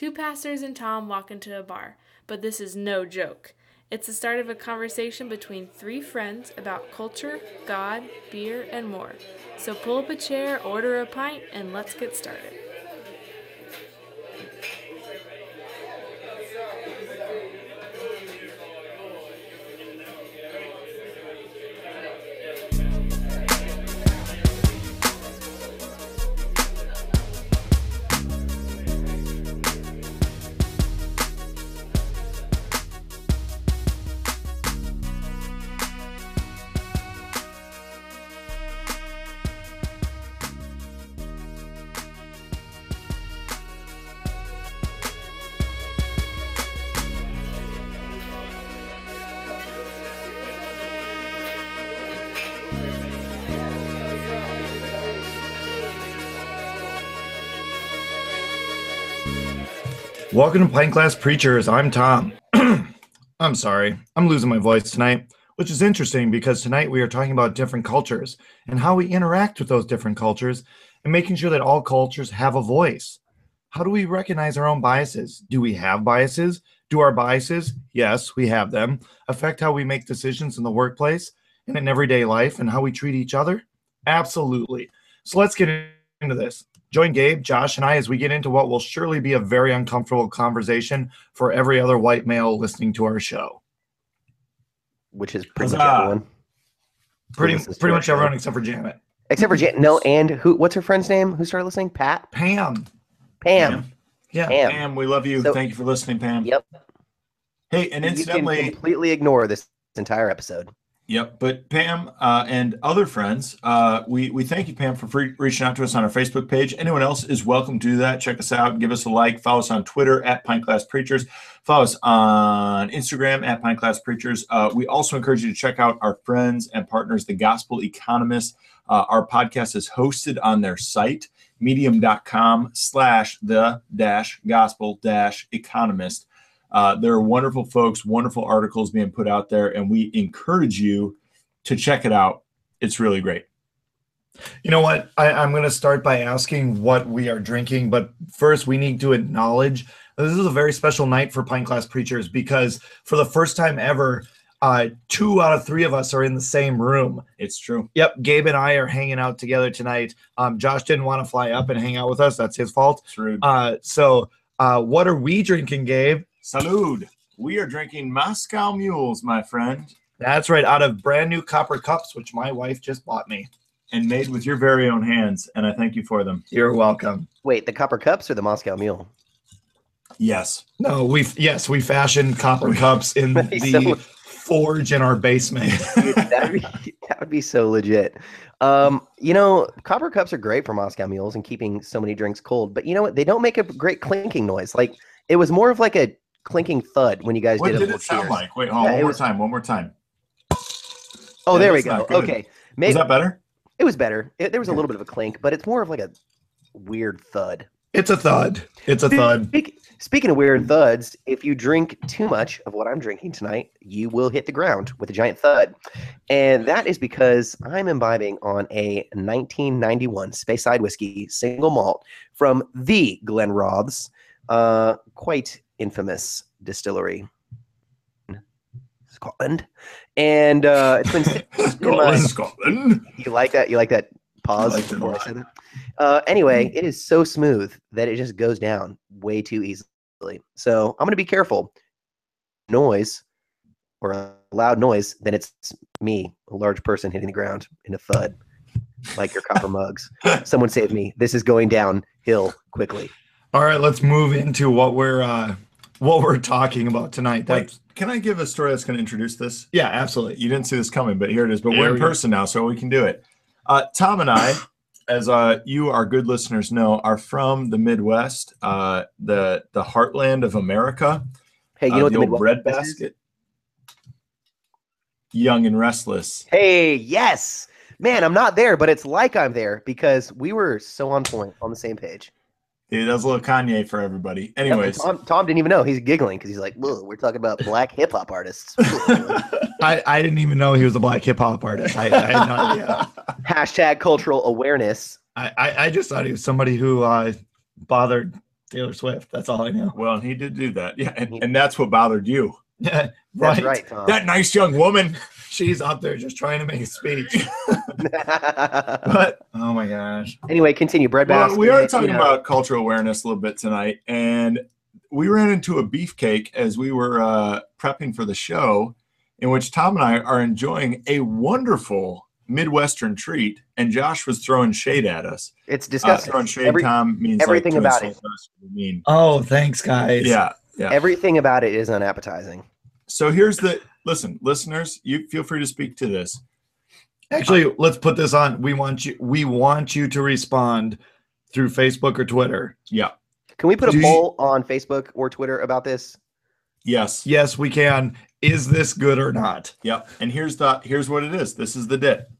Two pastors and Tom walk into a bar, but this is no joke. It's the start of a conversation between three friends about culture, God, beer, and more. So pull up a chair, order a pint, and let's get started. Welcome to Pint Glass Preachers. I'm Tom. I'm sorry, I'm losing my voice tonight, which is interesting because tonight we are talking about different cultures and how we interact with those different cultures and making sure that all cultures have a voice. How do we recognize our own biases? Do we have biases? Do our biases, yes, we have them, affect how we make decisions in the workplace and in everyday life and how we treat each other? Absolutely. So let's get into this. Join Gabe, Josh, and I as we get into what will surely be a very uncomfortable conversation for every other white male listening to our show. which is pretty much everyone. Pretty, pretty much everyone except for Janet. Except for Janet. No, and who? What's her friend's name? Who started listening? Pat. Pam. Pam. Yeah. Pam. Pam, we love you. So- Thank you for listening, Pam. Yep. Hey, and You can incidentally, completely ignore this entire episode. Yep. But Pam uh, and other friends, uh, we we thank you, Pam, for free, reaching out to us on our Facebook page. Anyone else is welcome to do that. Check us out. Give us a like. Follow us on Twitter at Pint Glass Preachers. Follow us on Instagram at Pint Glass Preachers. Uh, we also encourage you to check out our friends and partners, the Gospel Economist. Uh, our podcast is hosted on their site, medium.com slash the dash gospel dash economist. Uh, there are wonderful folks, wonderful articles being put out there, and we encourage you to check it out. It's really great. You know what? I, I'm going to start by asking what we are drinking, but first we need to acknowledge this is a very special night for Pint Glass Preachers because for the first time ever, uh, two out of three of us are in the same room. It's true. Yep, Gabe and I are hanging out together tonight. Um, Josh didn't want to fly up and hang out with us. That's his fault. It's rude. Uh, so, uh, what are we drinking, Gabe? Salud. We are drinking Moscow Mules, my friend, That's right, out of brand new copper cups, which my wife just bought me. and made with your very own hands, and I thank you for them. You're welcome. Wait, the Copper Cups or the Moscow Mule? Yes. No, we yes we fashioned copper cups in the so- forge in our basement. Dude, that'd be, that would be so legit. Um, you know, Copper Cups are great for Moscow Mules and keeping so many drinks cold. But you know what? They don't make a great clinking noise. Like it was more of like a clinking thud when you guys What did, a did it sound cheers. like? Wait, on. Yeah, one more was- time. One more time. Oh, Yeah, there we go. Okay, Was that better? it was better. It, there was a little bit of a clink, but it's more of like a weird thud. it's a thud. It's a thud. Speak, speaking of weird thuds, if you drink too much of what I'm drinking tonight, you will hit the ground with a giant thud. And that is because I'm imbibing on a 1991 Speyside whiskey single malt from the Glenrothes, uh, quite infamous distillery. Scotland. And uh, it's been my- Scotland. you like that? You like that pause like before I said that? Uh, anyway, it is so smooth that it just goes down way too easily. So I'm going to be careful. Noise or a loud noise, then it's me, a large person hitting the ground in a thud, like your copper mugs. Someone save me. This is going downhill quickly. All right, let's move into what we're uh what we're talking about tonight. Wait, can I give a story that's going to introduce this? yeah, absolutely. You didn't see this coming, but here it is. But There we're in we go. person now, so we can do it. Uh, Tom and I, as uh, you, our good listeners, know, are from the Midwest, uh, the the heartland of America. Hey, you uh, know what the the old Midwest bread basket. Young and restless. Hey, yes. Man, I'm not there, but it's like I'm there because we were so on point on the same page. Dude, that's a little Kanye for everybody. Yeah, Anyways, Tom, Tom didn't even know. He's giggling because he's like, "Whoa, we're talking about black hip hop artists." I, I didn't even know he was a black hip hop artist. I, I had no idea. Hashtag cultural awareness. I, I, I just thought he was somebody who uh, bothered Taylor Swift. That's all I know. Well, he did do that. Yeah, and, and that's what bothered you. right. That's right, Tom. That nice young woman. She's up there just trying to make a speech. but oh my gosh. anyway, continue. Bread Well, we are you talking know. about cultural awareness a little bit tonight, and we ran into a beefcake as we were uh, prepping for the show, in which Tom and I are enjoying a wonderful Midwestern treat, and Josh was throwing shade at us. It's Uh, disgusting. throwing shade, Every- Tom means everything like about insult us, mean. Oh, thanks, guys. Yeah, yeah. Everything about it is unappetizing. So here's the listen, listeners. You feel free to speak to this. Actually, let's put this on. We want you. We want you to respond through Facebook or Twitter. Yeah. Can we put a Do you- poll on Facebook or Twitter about this? Yes. Yes, we can. Is this good or not? Yeah. And here's the here's what it is. This is the dip.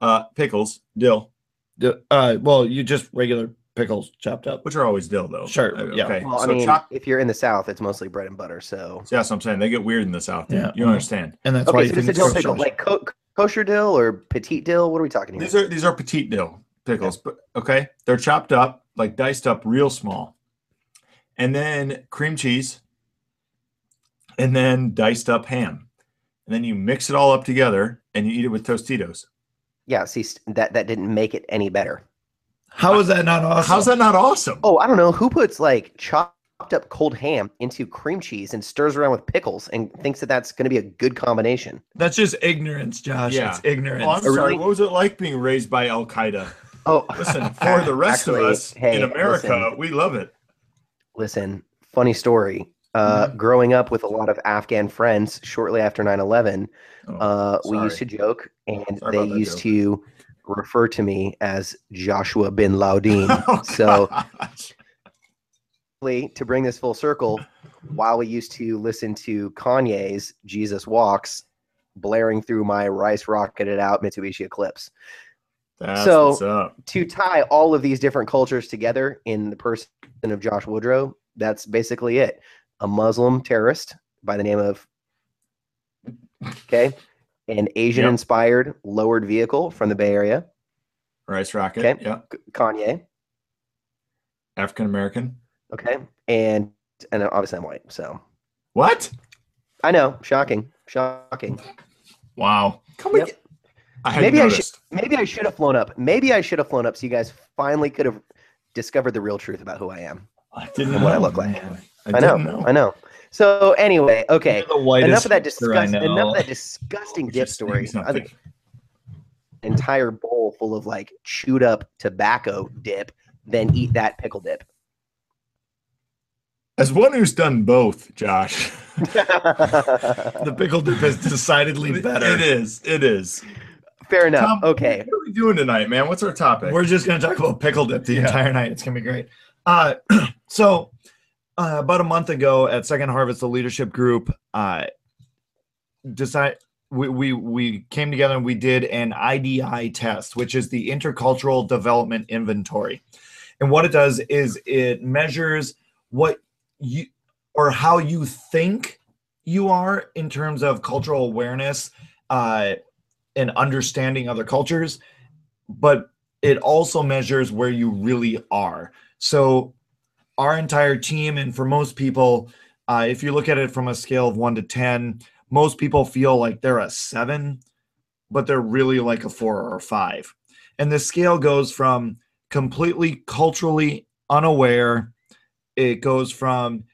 Uh, pickles, dill, D- Uh, well, you just regular pickles chopped up. which are always dill though. Sure, Uh, yeah. Okay. Well, I so mean, chop. if you're in the South, it's mostly bread and butter. So, So that's what I'm saying. They get weird in the South. Yeah. Yeah. You don't understand. And that's why okay, you so it's think a dill it's pickle, like co- kosher dill or petite dill. What are we talking here? These are these are petite dill pickles, but okay, they're chopped up, like diced up real small, and then cream cheese, and then diced up ham, and then you mix it all up together and you eat it with Tostitos. yeah, see, that that didn't make it any better. How is that not awesome? How's that not awesome? Oh, I don't know who puts like chopped up cold ham into cream cheese and stirs around with pickles and thinks that that's going to be a good combination. That's just ignorance, Josh. Yeah. It's ignorance. Oh, I'm sorry. really- What was it like being raised by Al Qaeda? Oh, Listen, for the rest Actually, of us hey, in America, listen. we love it. Listen, funny story. Uh, Mm-hmm. Growing up with a lot of Afghan friends shortly after 9 11, Oh, uh, we used to joke and Sorry they used joke. to refer to me as Joshua bin Laden. Oh, so, gosh. to bring this full circle, while we used to listen to Kanye's Jesus Walks blaring through my rice rocketed out Mitsubishi Eclipse. that's So- To tie all of these different cultures together in the person of Josh Woodrow, that's basically it. A Muslim terrorist by the name of, okay, an Asian inspired lowered vehicle from the Bay Area, Rice rocket. Okay. Yeah. Kanye, African American. okay, and and obviously I'm white, so What? I know, shocking, shocking. wow. Come we Yep. get- I had Maybe I should maybe I should have flown up. Maybe I should have flown up so you guys finally could have discovered the real truth about who I am. I didn't and what I know. look like. I, I know, know. I know. So anyway, okay. You're the whitest Enough of that hipster disgust, enough of that disgusting dip is story. saying I think something. an entire bowl full of like chewed up tobacco dip, then eat that pickle dip. As one who's done both, Josh. The pickle dip is decidedly better. It is. It is. Fair enough. Tom, okay. What are we doing tonight, man? What's our topic? We're just going to talk about pickle dip the Yeah. entire night. It's going to be great. Uh, so, uh, about a month ago at Second Harvest, the leadership group uh, decide we, we we came together and we did an IDI test, which is the Intercultural Development Inventory. And what it does is it measures what you or how you think you are in terms of cultural awareness uh, and understanding other cultures, but it also measures where you really are. So, our entire team, and for most people, uh, if you look at it from a scale of one to 10, most people feel like they're a seven, but they're really like a four or a five. And the scale goes from completely culturally unaware, it goes from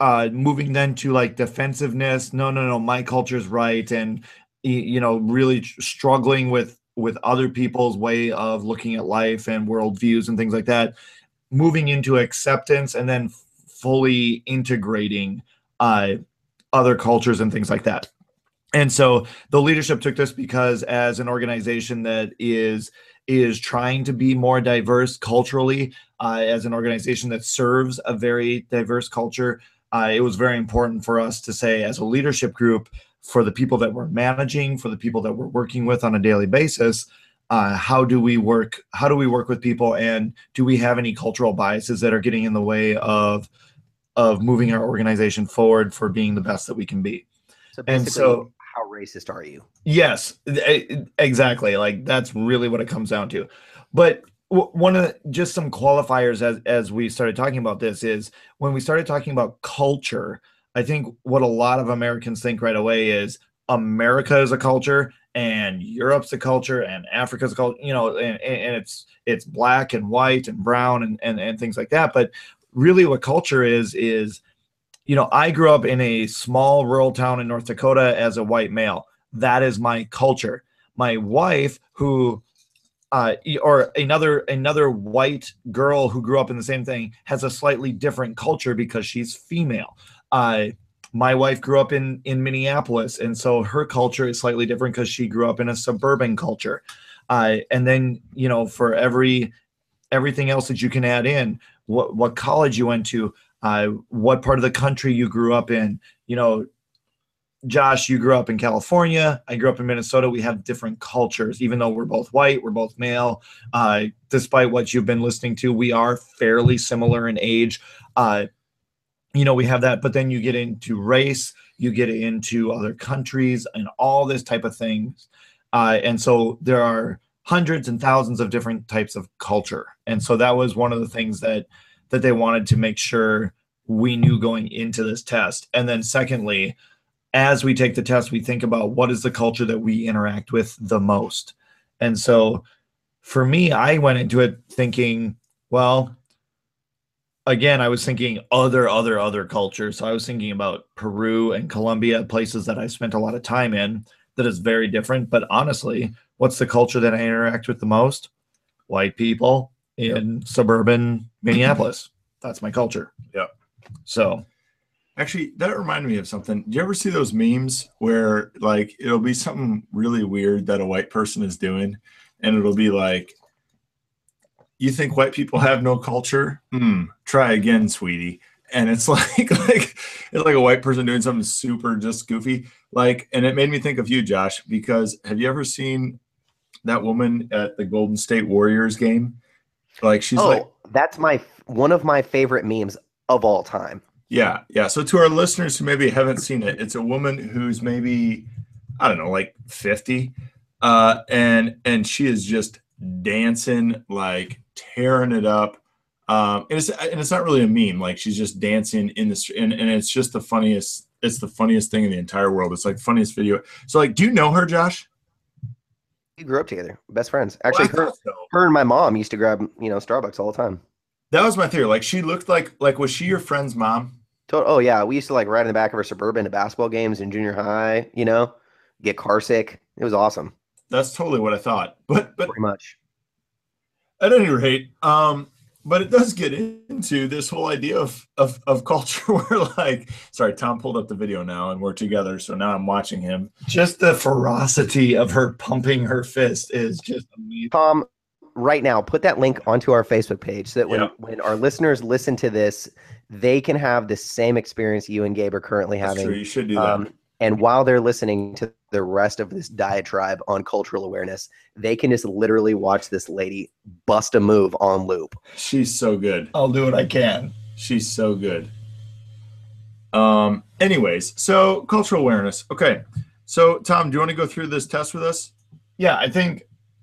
uh moving then to like defensiveness no no no my culture's right and you know really struggling with with other people's way of looking at life and worldviews and things like that moving into acceptance and then fully integrating uh other cultures and things like that. And so the leadership took this because as an organization that is is trying to be more diverse culturally uh, as an organization that serves a very diverse culture uh, it was very important for us to say as a leadership group for the people that we're managing for the people that we're working with on a daily basis uh, how do we work how do we work with people and do we have any cultural biases that are getting in the way of of moving our organization forward for being the best that we can be So And basically, so- how racist are you? Yes, e- exactly. Like that's really what it comes down to. But one of the, just some qualifiers as as we started talking about this is when we started talking about culture i think what a lot of americans think right away is america is a culture and europe's a culture and africa's a culture you know and, and it's it's black and white and brown and, and and things like that. But really what culture is is you know i grew up in a small rural town in north dakota as a white male. That is my culture. My wife who uh, or another another white girl who grew up in the same thing has a slightly different culture because she's female. Uh, my wife grew up in in Minneapolis, and so her culture is slightly different because she grew up in a suburban culture. Uh, and then you know, for every everything else that you can add in, what what college you went to, uh, what part of the country you grew up in, you know, Josh, you grew up in California. I grew up in Minnesota. We have different cultures, even though we're both white, we're both male. Uh, despite what you've been listening to, we are fairly similar in age. You know, we have that, but then you get into race, you get into other countries, and all this type of things. Uh, and so there are hundreds and thousands of different types of culture. And so that was one of the things that that they wanted to make sure we knew going into this test. And then secondly, as we take the test, we think about what is the culture that we interact with the most. And so for me, I went into it thinking, well, again, I was thinking other, other, other cultures. So I was thinking about Peru and Colombia, places that I spent a lot of time in that is very different. But honestly, what's the culture that I interact with the most? White people in yep. suburban Minneapolis. That's my culture. Yeah. So Actually, that reminded me of something. Do you ever see those memes where like it'll be something really weird that a white person is doing, and it'll be like, "You think white people have no culture? Hmm. Try again, sweetie." And it's like like it's like a white person doing something super just goofy. Like, and it made me think of you, Josh, because have you ever seen that woman at the Golden State Warriors game? Like she's oh, like that's my one of my favorite memes of all time. Yeah, yeah. So to our listeners who maybe haven't seen it, it's a woman who's maybe I don't know, like 50. Uh and and she is just dancing like tearing it up. Um and it's and it's not really a meme, like she's just dancing in the street and, and it's just the funniest it's the funniest thing in the entire world. It's like funniest video. So like do you know her, Josh? We grew up together, best friends. Actually, well, her, so. her and my mom used to grab, you know, Starbucks all the time. That was my theory. Like she looked like like was she your friend's mom? Oh yeah, we used to like ride in the back of our suburban to basketball games in junior high. You know, get car sick. It was awesome. That's totally what I thought. But but pretty much. At any rate, um, but it does get into this whole idea of of, of culture where like sorry tom pulled up the video now and we're together so now i'm watching him just the ferocity of her pumping her fist is just amazing tom right now put that link onto our facebook page so that when, yep. when our listeners listen to this they can have the same experience you and gabe are currently That's having true. you should do that um, and while they're listening to the rest of this diatribe on cultural awareness, they can just literally watch this lady bust a move on loop. She's so good. I'll do what I can. She's so good. Um, anyways, so cultural awareness. Okay. So Tom, do you want to go through this test with us? Yeah, I think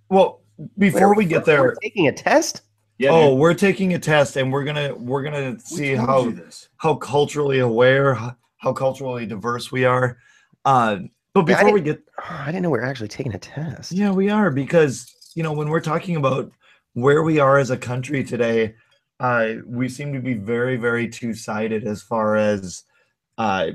well, before we get there, taking a test? Yeah, oh, dude. we're taking a test and we're gonna we're gonna see how how culturally aware, how culturally diverse we are. Uh, but before yeah, we get, I didn't know we are actually taking a test. Yeah, we are because you know when we're talking about where we are as a country today, uh, we seem to be very, very two-sided as far as uh,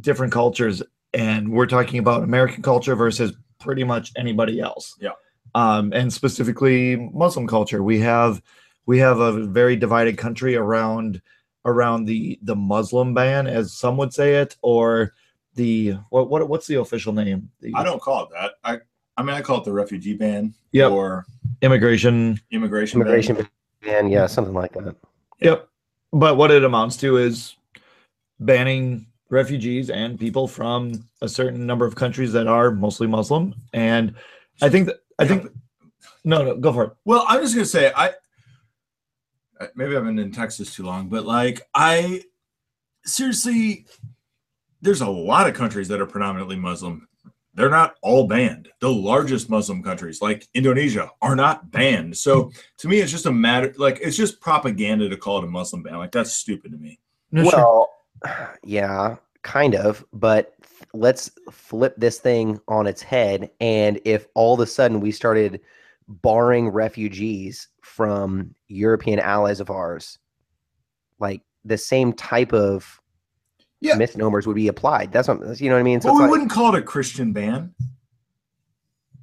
different cultures, and we're talking about American culture versus pretty much anybody else. Yeah. Um, and specifically Muslim culture, we have we have a very divided country around around the the Muslim ban, as some would say it, or the what what what's the official name? The, I don't call it that. I I mean I call it the refugee ban yep. or immigration immigration immigration ban. ban. Yeah, something like that. Yep. But what it amounts to is banning refugees and people from a certain number of countries that are mostly Muslim. And I think that I think no, no, go for it. Well, I'm just gonna say I maybe I've been in Texas too long, but like I seriously there's a lot of countries that are predominantly Muslim they're not all banned. The largest Muslim countries, like Indonesia, are not banned. So to me, it's just a matter like it's just propaganda to call it a Muslim ban. Like that's stupid to me. No, sure. well, yeah, kind of. But let's flip this thing on its head. And if all of a sudden we started barring refugees from European allies of ours, like the same type of Yeah. misnomers would be applied. That's what you know what I mean. So Well, we like, wouldn't call it a Christian ban.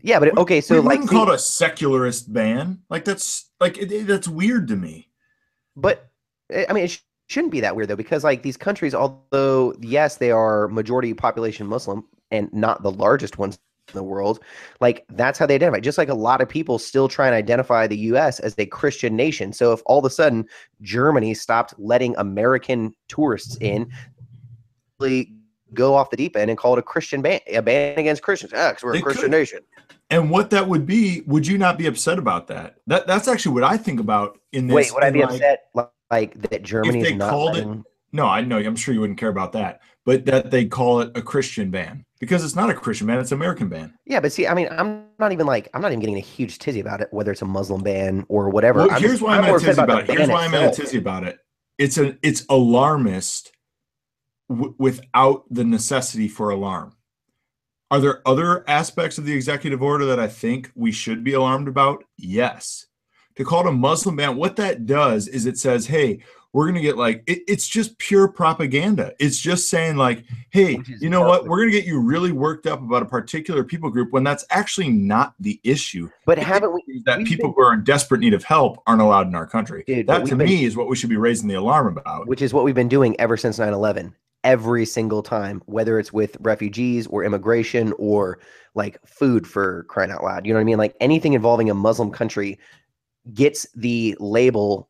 yeah, but okay, so we like, wouldn't call it a secularist ban. Like that's like it, it- that's weird to me. But eh, I mean, it sh- shouldn't be that weird though, because like these countries, although yes, they are majority population Muslim and not the largest ones in the world, like that's how they identify. Just like a lot of people still try and identify the U.S. as a Christian nation. So if all of a sudden Germany stopped letting American tourists in, go off the deep end and call it a Christian ban, a ban against Christians. Ah, 'cause we're They a Christian could. nation. And what that would be, would you not be upset about that? That that's actually what I think about in this. Wait, would I be like- upset like, like that Germany is not called it- No, I know. I'm sure you wouldn't care about that, but that they call it a Christian ban because it's not a Christian ban; it's an American ban. Yeah, but see, I mean, I'm not even like I'm not even getting a huge tizzy about it, whether it's a Muslim ban or whatever. Well, I'm here's just- why I'm, at upset tizzy about it. Here's why I'm at itself. tizzy about it. It's a it's alarmist w- without the necessity for alarm. Are there other aspects of the executive order that I think we should be alarmed about? Yes. To call it a Muslim ban, what that does is it says, hey, we're going to get like, it- it's just pure propaganda. It's just saying, like, hey, you know what? We're going to get you really worked up about a particular people group when that's actually not the issue But The haven't we? that people been- who are in desperate need of help aren't allowed in our country. Dude, that to been- me is what we should be raising the alarm about. Which is what we've been doing ever since 9/11. Every single time, whether it's with refugees or immigration or like food for crying out loud. You know what I mean? Like anything involving a Muslim country gets the label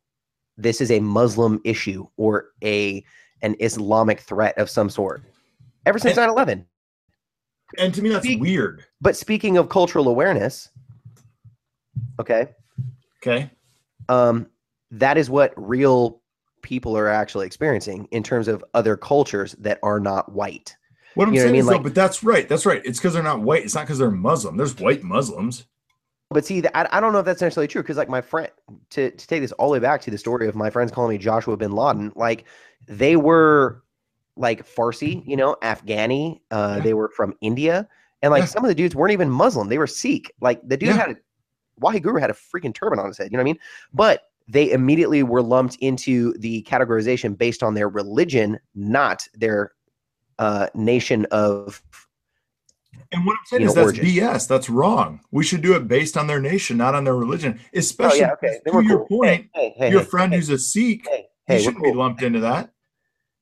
this is a Muslim issue or a an Islamic threat of some sort. Ever since And- 9/11. And to me, that's Speak- weird. But speaking of cultural awareness, okay, Okay. um, that is what real people are actually experiencing in terms of other cultures that are not white. What I'm You know what I saying mean? is, though, Like- but that's right. That's right. It's because they're not white. It's not because they're Muslim. There's white Muslims. But see, I, I don't know if that's necessarily true because, like, my friend, to, to take this all the way back to the story of my friends calling me Joshua bin Laden, like, they were like Farsi, you know, Afghani. Uh, Yeah. They were from India. And like Yeah. some of the dudes weren't even Muslim. They were Sikh. Like, the dude Yeah. had a, Wahi Guru had a freaking turban on his head. You know what I mean? But they immediately were lumped into the categorization based on their religion, not their uh, nation of And what I'm saying is know, that's origin. BS. That's wrong. We should do it based on their nation, not on their religion. Especially Oh, okay. To your cool. point, Hey, hey, your hey, friend who's a Sikh, hey, he shouldn't be lumped into that.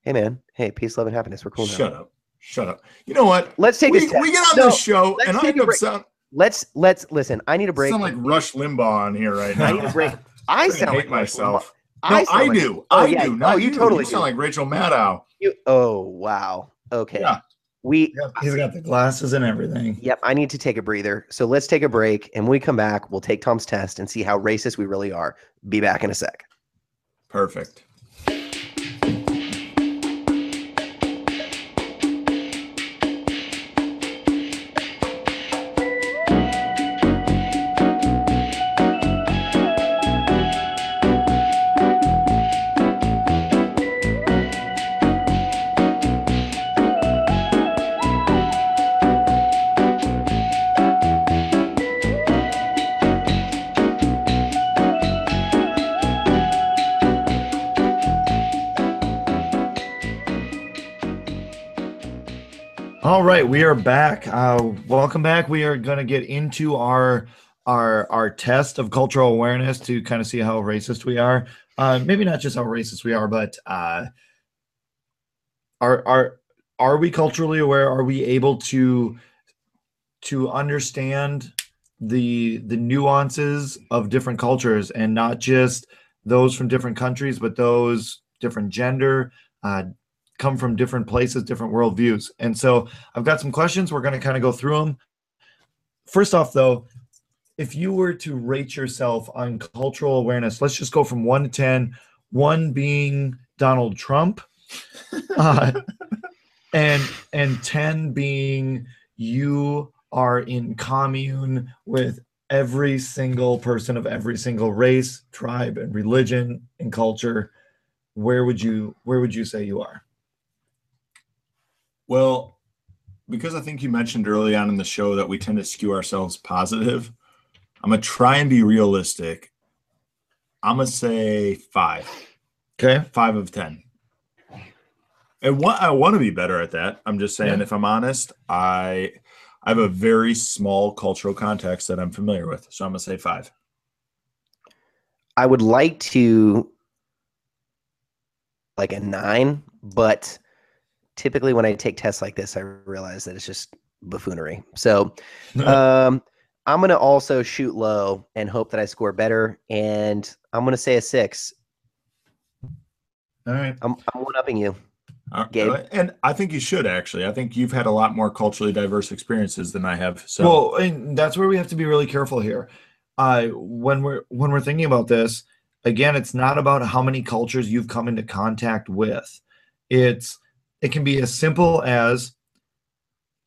Hey, man. Hey, peace, love, and happiness. We're cool now. Shut up. Shut up. You know what? Let's take we, we get on No, this show, and I end up sound, Let's let's listen. I need a break. sound like Rush Limbaugh on here right now. I need a break. I sound hate like myself. I, No, I, like- do. Oh, I yeah. do. Oh, you you. totally You sound do. like Rachel Maddow. You, oh wow. Okay. Yeah. We. Yep, he's got the glasses and everything. Yep. I need to take a breather. So let's take a break, and when we come back, we'll take Tom's test and see how racist we really are. Be back in a sec. Perfect. Right, we are back. Uh, welcome back. We are going to get into our our our test of cultural awareness to kind of see how racist we are. Uh, maybe not just how racist we are, but uh, are are are we culturally aware? Are we able to to understand the the nuances of different cultures and not just those from different countries, but those different gender, uh, come from different places, different worldviews. And so I've got some questions. We're going to kind of go through them. First off, though, if you were to rate yourself on cultural awareness, let's just go from one to 10, one being Donald Trump, uh, and and 10 being you are in commune with every single person of every single race, tribe, and religion and culture, where would you where would you say you are? Well, because I think you mentioned early on in the show that we tend to skew ourselves positive, I'm gonna try and be realistic. I'm gonna say five, Okay. five of ten. And what I want to be better at that. I'm just saying, Yeah. if I'm honest, I I have a very small cultural context that I'm familiar with, so I'm gonna say five. I would like to like a nine, but typically when I take tests like this, I realize that it's just buffoonery. So um, I'm gonna also shoot low and hope that I score better, and I'm gonna say a six. All right. I'm I'm one upping you. Uh, Gabe? uh, and I think you should actually. I think you've had a lot more culturally diverse experiences than I have. So Well, and that's where we have to be really careful here. Uh, when we're when we're thinking about this, again, it's not about how many cultures you've come into contact with. It's it can be as simple as,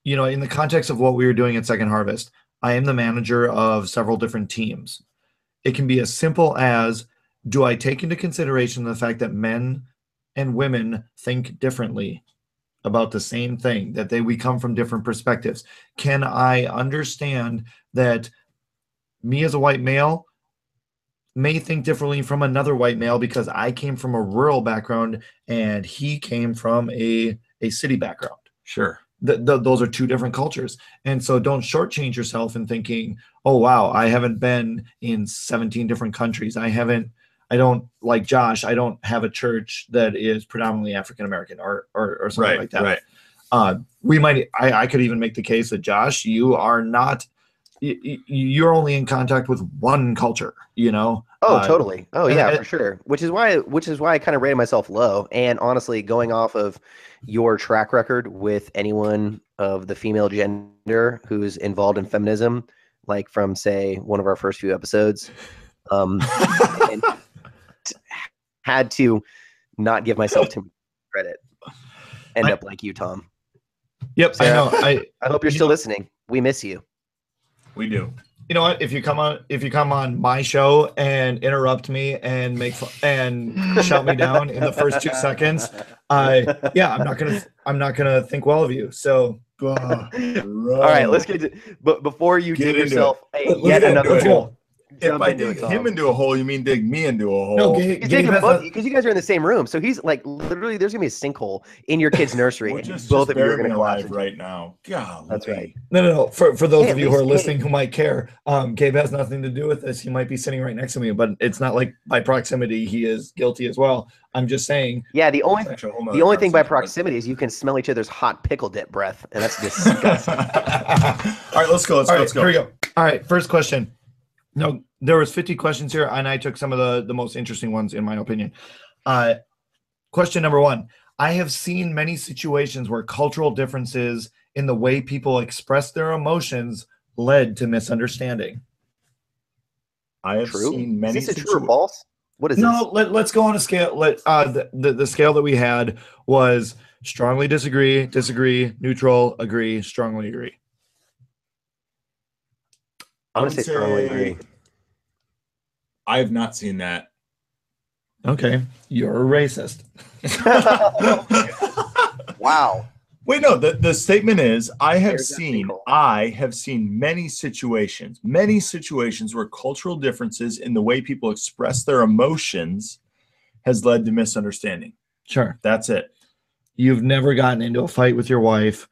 you know, in the context of what we were doing at Second Harvest, I am the manager of several different teams. It can be as simple as, do I take into consideration the fact that men and women think differently about the same thing that they we come from different perspectives can i understand that me as a white male may think differently from another white male because i came from a rural background and he came from a a city background sure. th- th- those are two different cultures and so don't shortchange yourself in thinking oh wow i haven't been in 17 different countries i haven't i don't like josh i don't have a church that is predominantly african american or, or or something Right, like that right. uh we might I, I could even make the case that josh you are not you're only in contact with one culture you know Oh, Uh, totally. Oh, yeah, and- for sure. Which is why, which is why I kind of rated myself low. And honestly, going off of your track record with anyone of the female gender who's involved in feminism, like from say one of our first few episodes, um, t- had to not give myself too much credit. End I- up like you, Tom. yep i know i I hope you're You still know- listening. We miss you. We do. you know what if you come on if you come on my show and interrupt me and make fu- and shut me down in the first two seconds i yeah i'm not gonna i'm not gonna think well of you so All right, let's get to. But before you Get dig into it. yourself a, Let- yet another into hole, If jump I into dig it, Tom. him into a hole, you mean dig me into a hole? no Gabe, Gabe taking both because you guys are in the same room. So he's like literally, there's gonna be a sinkhole in your kid's nursery. We're just, both just of you are bury gonna collapse. alive into- right now. Golly. That's right. no no no for, for those Hey, of at you who are least- listening who might care um gabe has nothing to do with this he might be sitting right next to me but it's not like by proximity he is guilty as well i'm just saying Yeah, the only That's actually a whole the only thing by conversation, proximity is you can smell each other's hot pickle dip breath, and that's but- disgusting. All right, let's go. Let's All go. right, Let's go. here we go. All right, first question. No, there was 50 questions here, and I took some of the the most interesting ones in my opinion. Uh, question number one: I have seen many situations where cultural differences in the way people express their emotions led to misunderstanding. I have true. seen many. is this a true or false? What is No, let, let's go on a scale. Let uh, the, the the scale that we had was strongly disagree, disagree, neutral, agree, strongly agree. I'm gonna would say strongly agree. I have not seen that. Okay, you're a racist. Wow. Wait, no. The, the statement is I have There's seen sinkhole. I have seen many situations, many situations where cultural differences in the way people express their emotions has led to misunderstanding. Sure. That's it. You've never gotten into a fight with your wife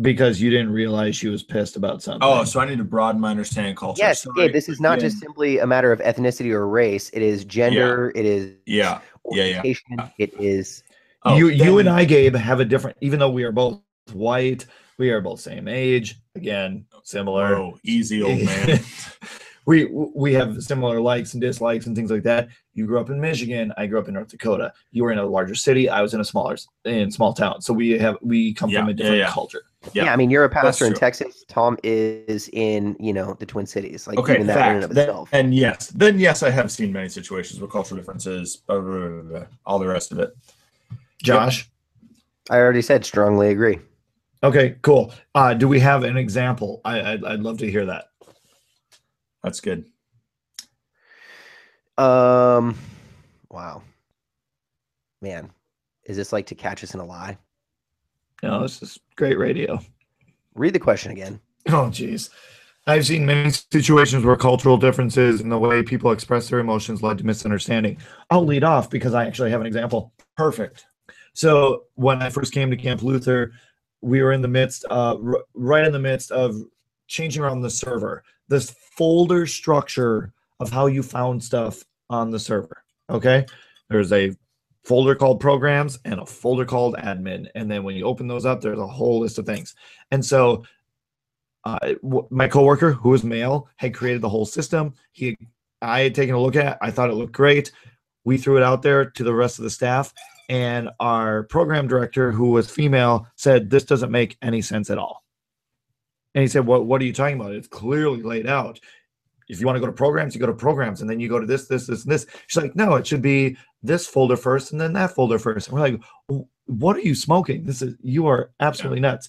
because you didn't realize she was pissed about something. Oh, so I need to broaden my understanding of culture. Yes, Sorry. Gabe, this is not just simply a matter of ethnicity or race. It is gender. It is Yeah. Yeah, yeah. It is Oh, you you and I, Gabe, have a different. Even though we are both white, we are both same age. Again, similar. Oh, easy old man. we we have similar likes and dislikes and things like that. You grew up in Michigan. I grew up in North Dakota. You were in a larger city. I was in a smaller in small town. So we have we come Yeah, from a yeah, different yeah. culture. Yeah. Yeah, I mean, you're a pastor in. Texas. Tom is in you know the Twin Cities. Like okay, even that in and fact. of Then- itself. and yes, then yes, I have seen many situations with cultural differences, blah, blah, blah, blah, blah, all the rest of it. Josh. I already said strongly agree. Okay, cool. Uh, do we have an example? I, I'd, I'd love to hear that. That's good. Um, wow, man, is this like to catch us in a lie? No, this is great radio. Read the question again. Oh, geez. I've seen many situations where cultural differences in the way people express their emotions led to misunderstanding. I'll lead off because I actually have an example. Perfect. So when I first came to Camp Luther, we were in the midst, uh, r- right in the midst of changing around the server. This folder structure of how you found stuff on the server. Okay, there's a folder called programs and a folder called admin, and then when you open those up, there's a whole list of things. And so uh, my coworker, who was male, had created the whole system. He, I had taken a look at. I thought it looked great. We threw it out there to the rest of the staff, and our program director, who was female, said this doesn't make any sense at all. And he said, "What? What are you talking about? It's clearly laid out. If you want to go to programs, you go to programs, and then you go to this, this, this, and this." She's like, "No, it should be this folder first, and then that folder first. And we're like, "What are you smoking? This is you are absolutely nuts."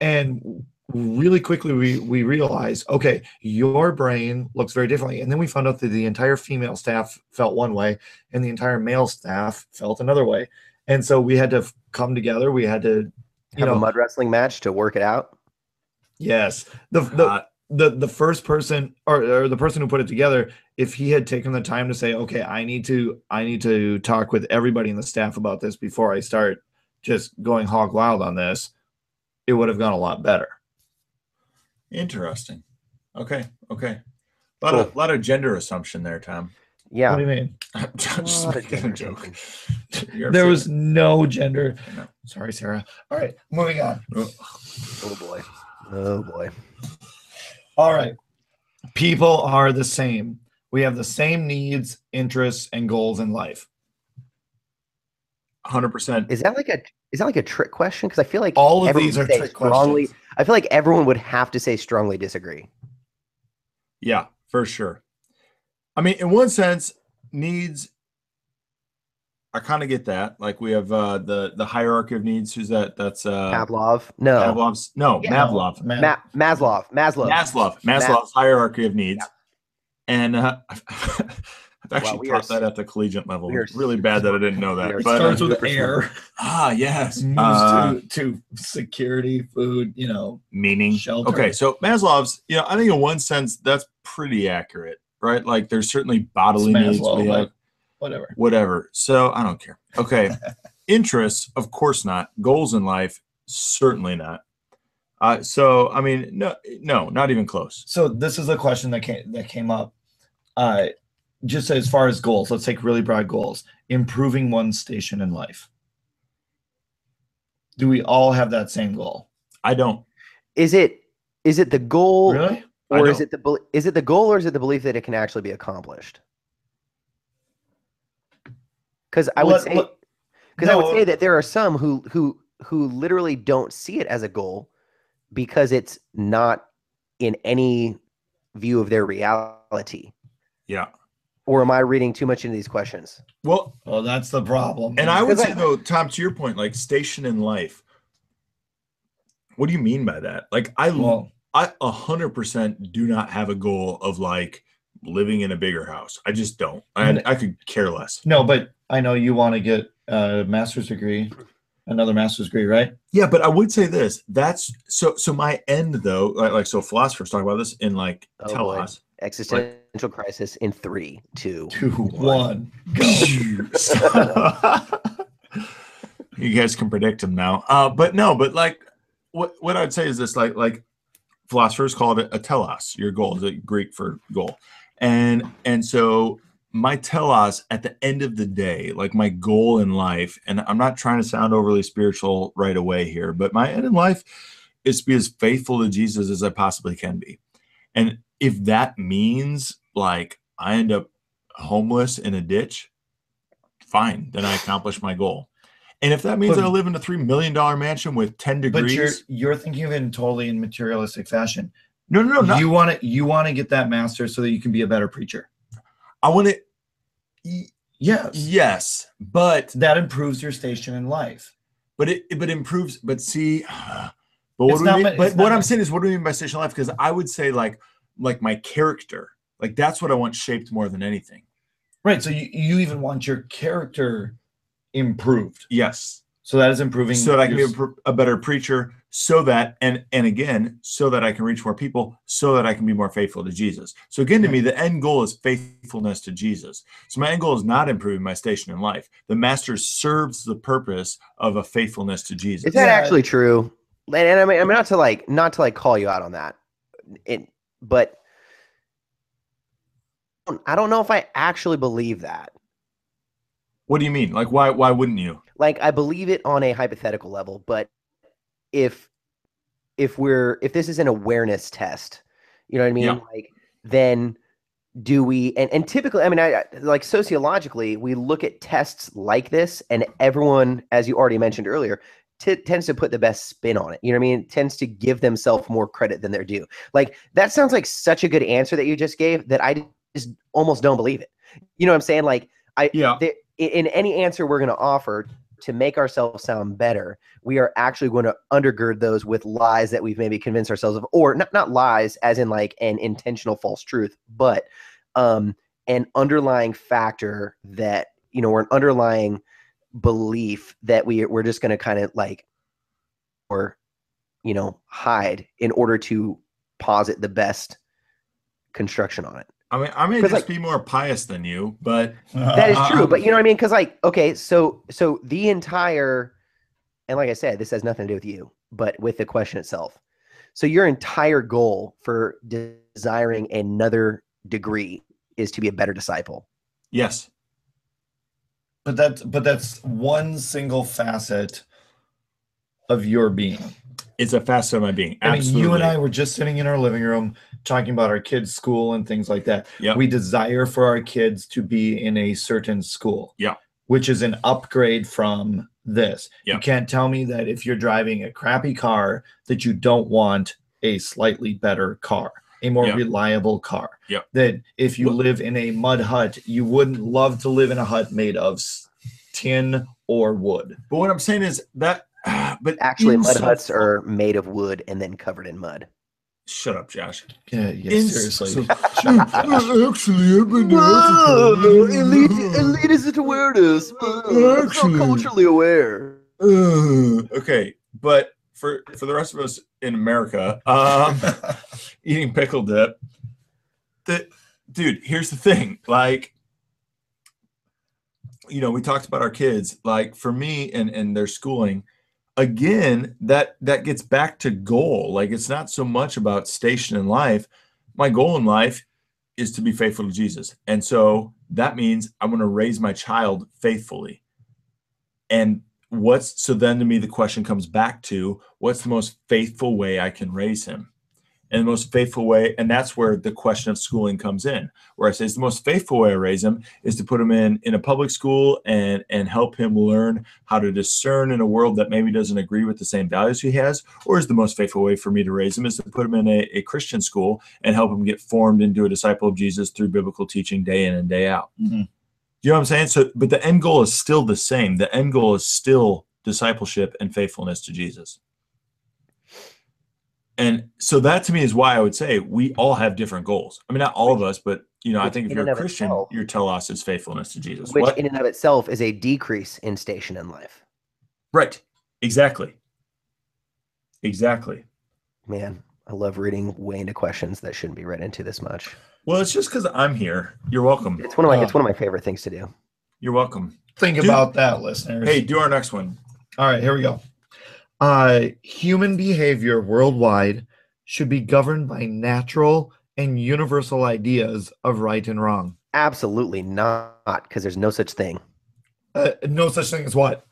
And really quickly we we realized okay your brain looks very differently and then we found out that the entire female staff felt one way and the entire male staff felt another way and so we had to come together we had to you Have know a mud wrestling match to work it out. yes the, the the the first person or, or the person who put it together if he had taken the time to say okay i need to i need to talk with everybody in the staff about this before i start just going hog wild on this it would have gone a lot better interesting. Okay. Okay. A lot of Cool. lot of gender assumption there, Tom. Yeah. what do you mean I'm just Lot making a joke. there was no gender. I know. Sorry, Sarah. All right, moving on. Oh, Oh boy. Oh boy. All right. People are the same. We have the same needs, interests, and goals in life. 100%. Is that like a is that like a trick question? Because I feel like All of these are trick strongly. questions. I feel like everyone would have to say strongly disagree. Yeah, for sure. I mean, in one sense, needs I kind of get that. Like we have uh the the hierarchy of needs. Who's that? That's uh Pavlov. No. Pavlov's no, Yeah. Mavlov. Ma- Ma- Maslow. Maslow. Maslov. Maslow's hierarchy of needs. And uh, I've actually we taught that at the collegiate level. we are It's really bad that I didn't know that. are it But starts uh, with super air, ah, yes. Uh, to, to security, food, you know. meaning Shelter. okay so maslow's you know i think in one sense that's pretty accurate right like there's certainly bodily It's needs Maslow, we but have whatever. whatever so i don't care okay interests of course not goals in life certainly not uh, so i mean no no not even close So this is a question that came that came up. Uh, just as far as goals, let's take really broad goals. Improving one's station in life. Do we all have that same goal? i don't Is it is it the goal Really? Or is it the bel- is it the goal or is it the belief that it can actually be accomplished? Because I would Let- say let- because I would say that there are some who who who literally don't see it as a goal because it's not in any view of their reality. yeah Or am I reading too much into these questions? well Well, that's the problem. and i would say I- though tom to your point like station in life what do you mean by that like i well, I a hundred percent do not have a goal of like living in a bigger house. I just don't. I, I could care less. no, but I know you want to get a master's degree, another master's degree, right? Yeah, but I would say this. That's so. So my end though, like, like so, philosophers talk about this in like Oh, boy. telos. Existential crisis in three, two, two, one. two. Two, one. you guys can predict them now. Uh, but no, but like what what I'd say is this: like like philosophers call it a telos. Your goal is a Greek for goal, and and so my telos at the end of the day, like my goal in life, and I'm not trying to sound overly spiritual right away here, but my end in life is to be as faithful to Jesus as I possibly can be. And if that means like I end up homeless in a ditch, fine, then I accomplish my goal. And if that means But- I live in a three million dollar mansion with 10 But degrees, you're you're thinking of it in totally in materialistic fashion. No, no, no, not, you want to you want to get that master so that you can be a better preacher. I want to, Yes. yes, but That improves your station in life. but it but improves but see But what do not my- mean, but what I'm saying is what do we mean by stationary life? Because I would say like like my character, like that's what I want shaped more than anything. Right. So you, you even want your character improved. Yes. So that is improving. So that I can be a, pr- a better preacher, so that and and again, so that I can reach more people, so that I can be more faithful to Jesus. So again, to me, the end goal is faithfulness to Jesus. So my end goal is not improving my station in life. The master serves the purpose of a faithfulness to Jesus. Is that Yeah. actually true? And, and I mean, I mean, not to like, not to like call you out on that, it, but I don't know if I actually believe that. What do you mean? Like why why wouldn't you? Like, I believe it on a hypothetical level, but if if we're if this is an awareness test, you know what I mean? Yeah. Like, then do we? And and typically, I mean, I like sociologically, we look at tests like this, and everyone, as you already mentioned earlier, t- tends to put the best spin on it. You know what I mean? Tends to give themselves more credit than they're due. Like that sounds like such a good answer that you just gave that I just almost don't believe it. You know what I'm saying? Like I Yeah. In any answer we're going to offer to make ourselves sound better, we are actually going to undergird those with lies that we've maybe convinced ourselves of, or not not lies as in like an intentional false truth, but um, an underlying factor that you know, or an underlying belief that we we're just going to kind of like, or you know, hide in order to posit the best construction on it. I mean, I may just like- be more pious than you, but That is true, Um, but you know what I mean? Because like, okay, so so the entire, and like I said, this has nothing to do with you, but with the question itself. So your entire goal for desiring another degree is to be a better disciple. yes. But that's but that's one single facet of your being. It's a facet of my being. I mean, Absolutely. you and I were just sitting in our living room talking about our kids' school and things like that. Yep. We desire for our kids to be in a certain school. Yeah. Which is an upgrade from this. Yeah. You can't tell me that if you're driving a crappy car that you don't want a slightly better car, a more Yeah. reliable car. Yeah. That if you live in a mud hut, you wouldn't love to live in a hut made of tin or wood. But what I'm saying is that, but Actually, in mud huts are made of wood and then covered in mud. Shut up, Josh. Yeah, yeah In- seriously. so- actually, I've been elitist awareness. Actually- culturally aware. Uh, okay, but for for the rest of us in America, um, eating pickle dip, the dude. Here's the thing, like, you know, we talked about our kids. Like for me and and their schooling, again, that that gets back to goal. Like it's not so much about station in life. My goal in life is to be faithful to Jesus, and so that means I'm going to raise my child faithfully. And what's so then to me the question comes back to what's the most faithful way I can raise him? And the most faithful way, and that's where the question of schooling comes in, where I say it's the most faithful way I raise him is to put him in in a public school and and help him learn how to discern in a world that maybe doesn't agree with the same values he has, or is the most faithful way for me to raise him is to put him in a, a Christian school and help him get formed into a disciple of Jesus through biblical teaching day in and day out. Mhm. You know what I'm saying? So, but the end goal is still the same. The end goal is still discipleship and faithfulness to Jesus. And so that to me is why I would say we all have different goals. I mean, not all of us, but you know, I think if you're a of Christian, itself- your telos is faithfulness to Jesus. Which What? in and of itself is a decrease in station in life. right. Exactly. Exactly. Man, I love reading way into questions that shouldn't be read into this much. Well, it's just because I'm here. You're welcome. It's one of my it's Oh. one of my favorite things to do. You're welcome. Think Dude. about that, listeners. Hey, do our next one. All right, here we go. Uh, human behavior worldwide should be governed by natural and universal ideas of right and wrong. Absolutely not, because there's no such thing. Uh, no such thing as what?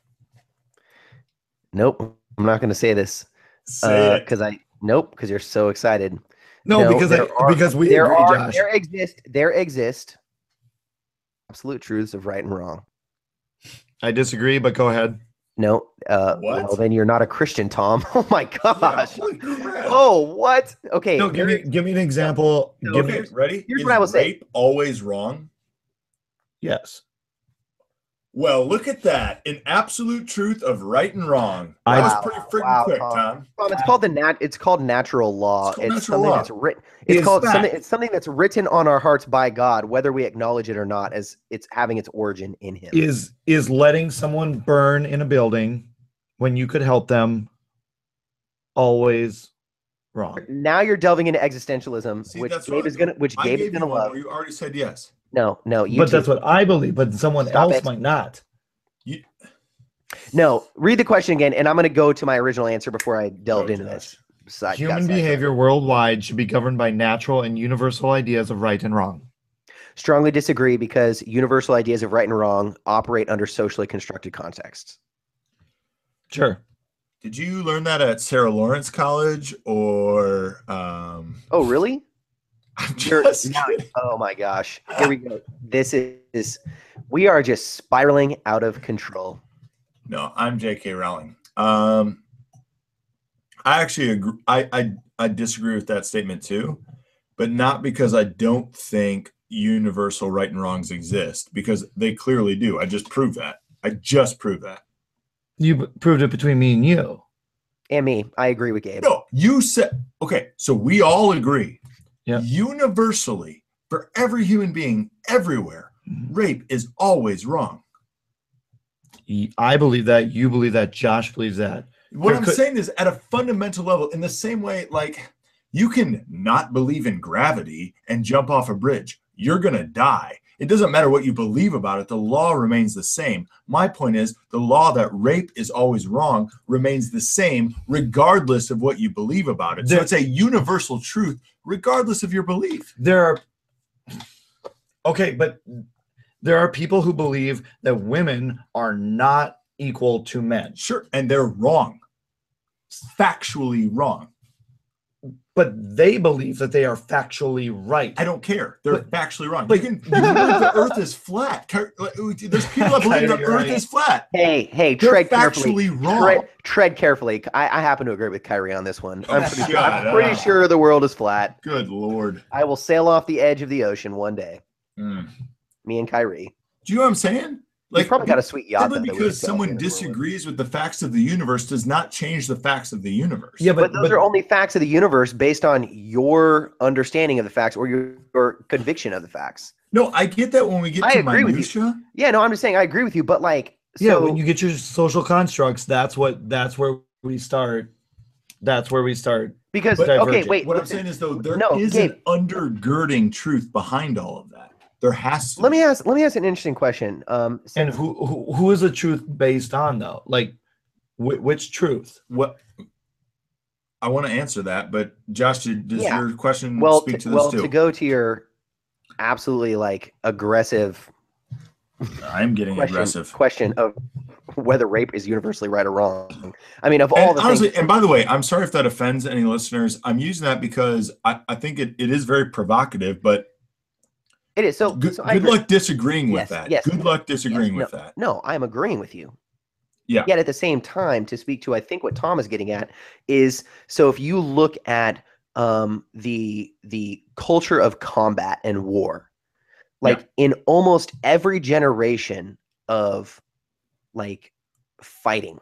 Nope. I'm not going to say this because I nope because you're so excited. No, No, because I, are- because we there agree, are Josh. there exist there exist absolute truths of right and wrong. I disagree, but go ahead. No, uh, What? well then you're not a Christian, Tom. Oh my gosh. Holy crap. Oh what? Okay. No, give me give me an example. So give me ready? here's Is what I will say. always wrong? yes. Well, look at that. An absolute truth of right and wrong. I- That was pretty freaking wow, quick, Tom. Tom. Tom, it's called the nat. It's called natural law. It's It's, natural something law. that's written. It's Is called fact. something. It's something that's written on our hearts by God, whether we acknowledge it or not, as it's having its origin in Him. Is is letting someone burn in a building when you could help them always wrong? now you're delving into existentialism, See, which Gabe what- is gonna, which I Gabe is gonna love. you already said yes. No, no, you but too. that's what I believe, but someone Stop else it. might not. You, No, read the question again, and I'm gonna go to my original answer before I delved Oh, into gosh. this. Side, Human got sidetracked. behavior worldwide should be governed by natural and universal ideas of right and wrong. Strongly disagree because universal ideas of right and wrong operate under socially constructed contexts. Sure. did you learn that at Sarah Lawrence College or um Oh, really? I'm just now- oh my gosh. Here we go. This is we are just spiraling out of control. No, I'm J.K. Rowling. Um, I actually agree. I, I I disagree with that statement too, but not because I don't think universal right and wrongs exist, because they clearly do. I just proved that. I just proved that. You proved it between me and you. And me, I agree with Gabe. No, you said okay. So we all agree. Yeah. Universally, for every human being everywhere, mm-hmm. rape is always wrong. i believe that. You believe that. Josh believes that. What There I'm could- saying is, at a fundamental level, in the same way, like you can not believe in gravity and jump off a bridge, you're going to die. It doesn't matter what you believe about it, the law remains the same. My point is, the law that rape is always wrong remains the same, regardless of what you believe about it. So it's a universal truth, regardless of your belief. There are. Okay, but there are people who believe that women are not equal to men, Sure. And they're wrong, factually wrong. But they believe that they are factually right. I don't care. They're But- factually wrong. but- you can, you believe the earth is flat. Uh, uh, there's people that believe the earth right. is flat. Hey, hey, They're tread carefully. wrong. Tread, tread carefully. I, I happen to agree with Kyrie on this one. Oh I'm Oh, pretty, sure, I'm pretty uh, sure the world is flat. Good lord. I will sail off the edge of the ocean one day. Mm. Me and Kyrie. Do you know what I'm saying? Like, probably got a sweet yacht. simply because someone in the world with. disagrees with the facts of the universe does not change the facts of the universe. yeah, But, but, those are only facts of the universe based on your understanding of the facts or your, your conviction of the facts. No, I get that when we get I to agree with you. minutia. Yeah, no, I'm just saying I agree with you, but like, so, yeah, when you get your social constructs, that's what that's where we start. That's where we start. because but- okay, wait. What I'm saying is though, there is No, Gabe. an undergirding truth behind all of that. There has to let be. me ask. Let me ask an interesting question. Um, And who who, who is the truth based on though? Like, wh- which truth? what I want to answer that, but Josh, did- does Yeah. your question well, speak to, to this well, too? to go to your absolutely like aggressive I'm getting question, aggressive. question of whether rape is universally right or wrong. I mean, of all And the honestly, things, and by the way, I'm sorry if that offends any listeners. I'm using that because I, I think it, it is very provocative, but it is so. good, so good luck disagreeing Yes, with that. yes. Good luck disagreeing Yes, with that. No, I'm agreeing with you. Yeah. Yet at the same time, to speak to, I think what Tom is getting at is so if you look at um, the the culture of combat and war, like in almost every generation of like fighting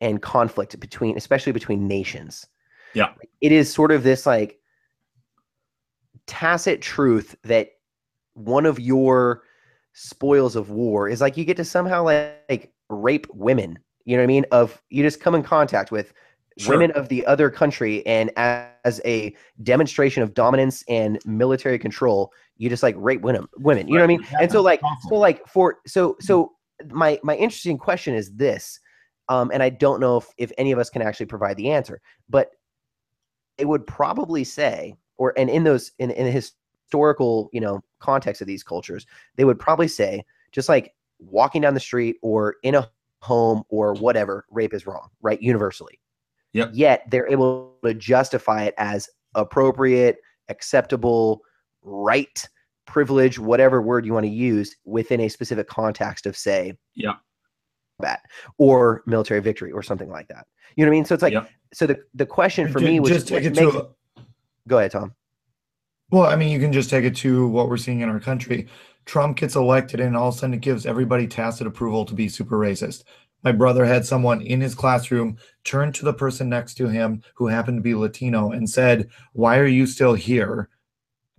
and conflict between, especially between nations. Yeah. it is sort of this like tacit truth that one of your spoils of war is like you get to somehow like, like rape women you know what i mean? Of you just come in contact with Sure. women of the other country and as a demonstration of dominance and military control you just like rape women women you know what i mean? And so like so like for so so my my interesting question is this um and i don't know if if any of us can actually provide the answer but it would probably say or and in those in, in the historical you know context of these cultures they would probably say just like walking down the street or in a home or whatever rape is wrong right universally Yep. yet they're able to justify it as appropriate acceptable right privilege whatever word you want to use within a specific context of say Yeah. that or military victory or something like that you know what i mean so it's like Yep. so the the question for Ju- me was just take it makes, to. go ahead tom Well, I mean, you can just take it to what we're seeing in our country. Trump gets elected and all of a sudden it gives everybody tacit approval to be super racist. My brother had someone in his classroom turn to the person next to him who happened to be Latino and said, Why are you still here?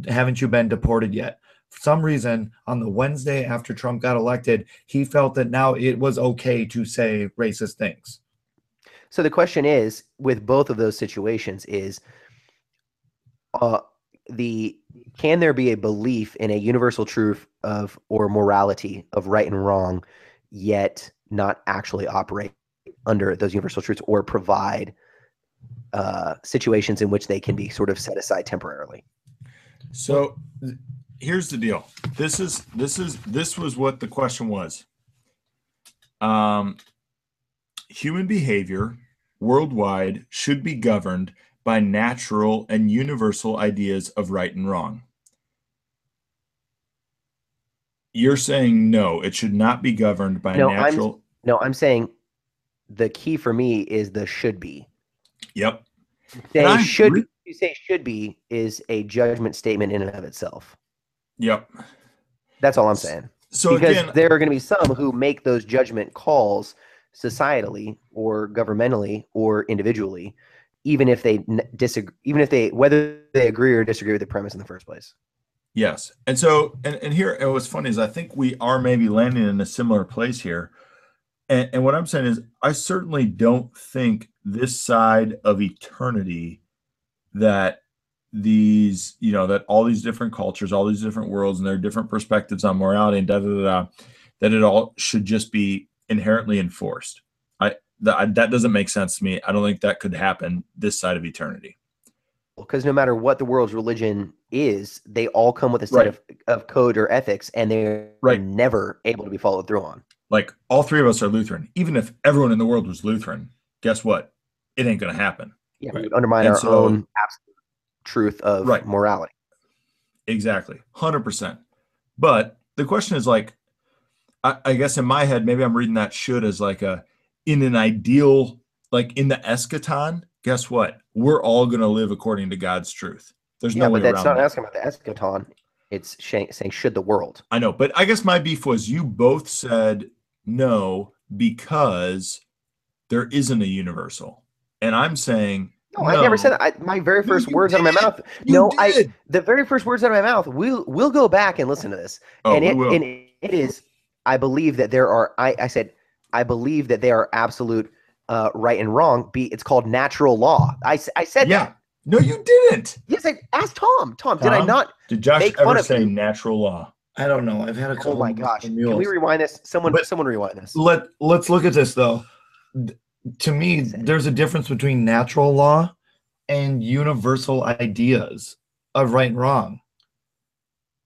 Haven't you been deported yet? For some reason, on the Wednesday after Trump got elected, he felt that now it was okay to say racist things. So the question is, with both of those situations, is uh, the can there be a belief in a universal truth of or morality of right and wrong, yet not actually operate under those universal truths or provide uh, situations in which they can be sort of set aside temporarily? So here's the deal. This is this is this was what the question was. Um, human behavior worldwide should be governed by natural and universal ideas of right and wrong. You're saying no, it should not be governed by No, I'm- natural. No, I'm saying the key for me is the should be. Yep. I should agree. you say should be is a judgment statement in and of itself. Yep. That's all I'm saying. So because again, there are going to be some who make those judgment calls societally or governmentally or individually, even if they disagree, even if they whether they agree or disagree with the premise in the first place. Yes. And so, and, and here, what's funny is I think we are maybe landing in a similar place here. And, and what I'm saying is, I certainly don't think this side of eternity that these, you know, that all these different cultures, all these different worlds, and their different perspectives on morality and da da da, da that it all should just be inherently enforced. I that, that doesn't make sense to me. I don't think that could happen this side of eternity. Because no matter what the world's religion is, they all come with a set Right. of, of code or ethics, and they're Right. never able to be followed through on. Like all three of us are Lutheran. Even if everyone in the world was Lutheran, guess what? It ain't going to happen. Yeah, Right. we undermine And our so- own absolute truth of Right. morality. Exactly. 100%. But the question is like, I, I guess in my head, maybe I'm reading that should as like a, in an ideal, like in the eschaton, guess what? We're all going to live according to God's truth. There's no way but that's not that. asking about the eschaton. It's saying should the world. I know, but I guess my beef was you both said no because there isn't a universal. And I'm saying, No, I never said that. I, my very first you words out of my mouth. you no, I the very first words out of my mouth. We'll we'll go back and listen to this. Oh, and it and it is. I believe that there are. I I said I believe that they are absolute uh, right and wrong. Be it's called natural law. I said yeah. that. No, you didn't. Yes, I asked Tom. Tom, did I not? Did Josh Make fun ever of say you. natural law? I don't know. I've had a couple. Oh my gosh! Can we rewind this? Someone, But- someone rewind this. let let's look at this though to me there's a difference between natural law and universal ideas of right and wrong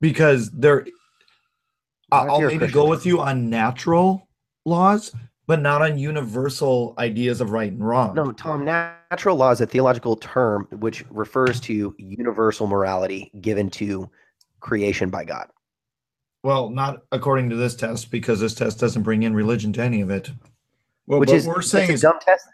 because there I- Not if i'll maybe Christian. go with you on natural laws but not on universal ideas of right and wrong No, Tom. Natural law is a theological term which refers to universal morality given to creation by God. well not according to this test because this test doesn't bring in religion to any of it Well, which what is we're saying is dumb test.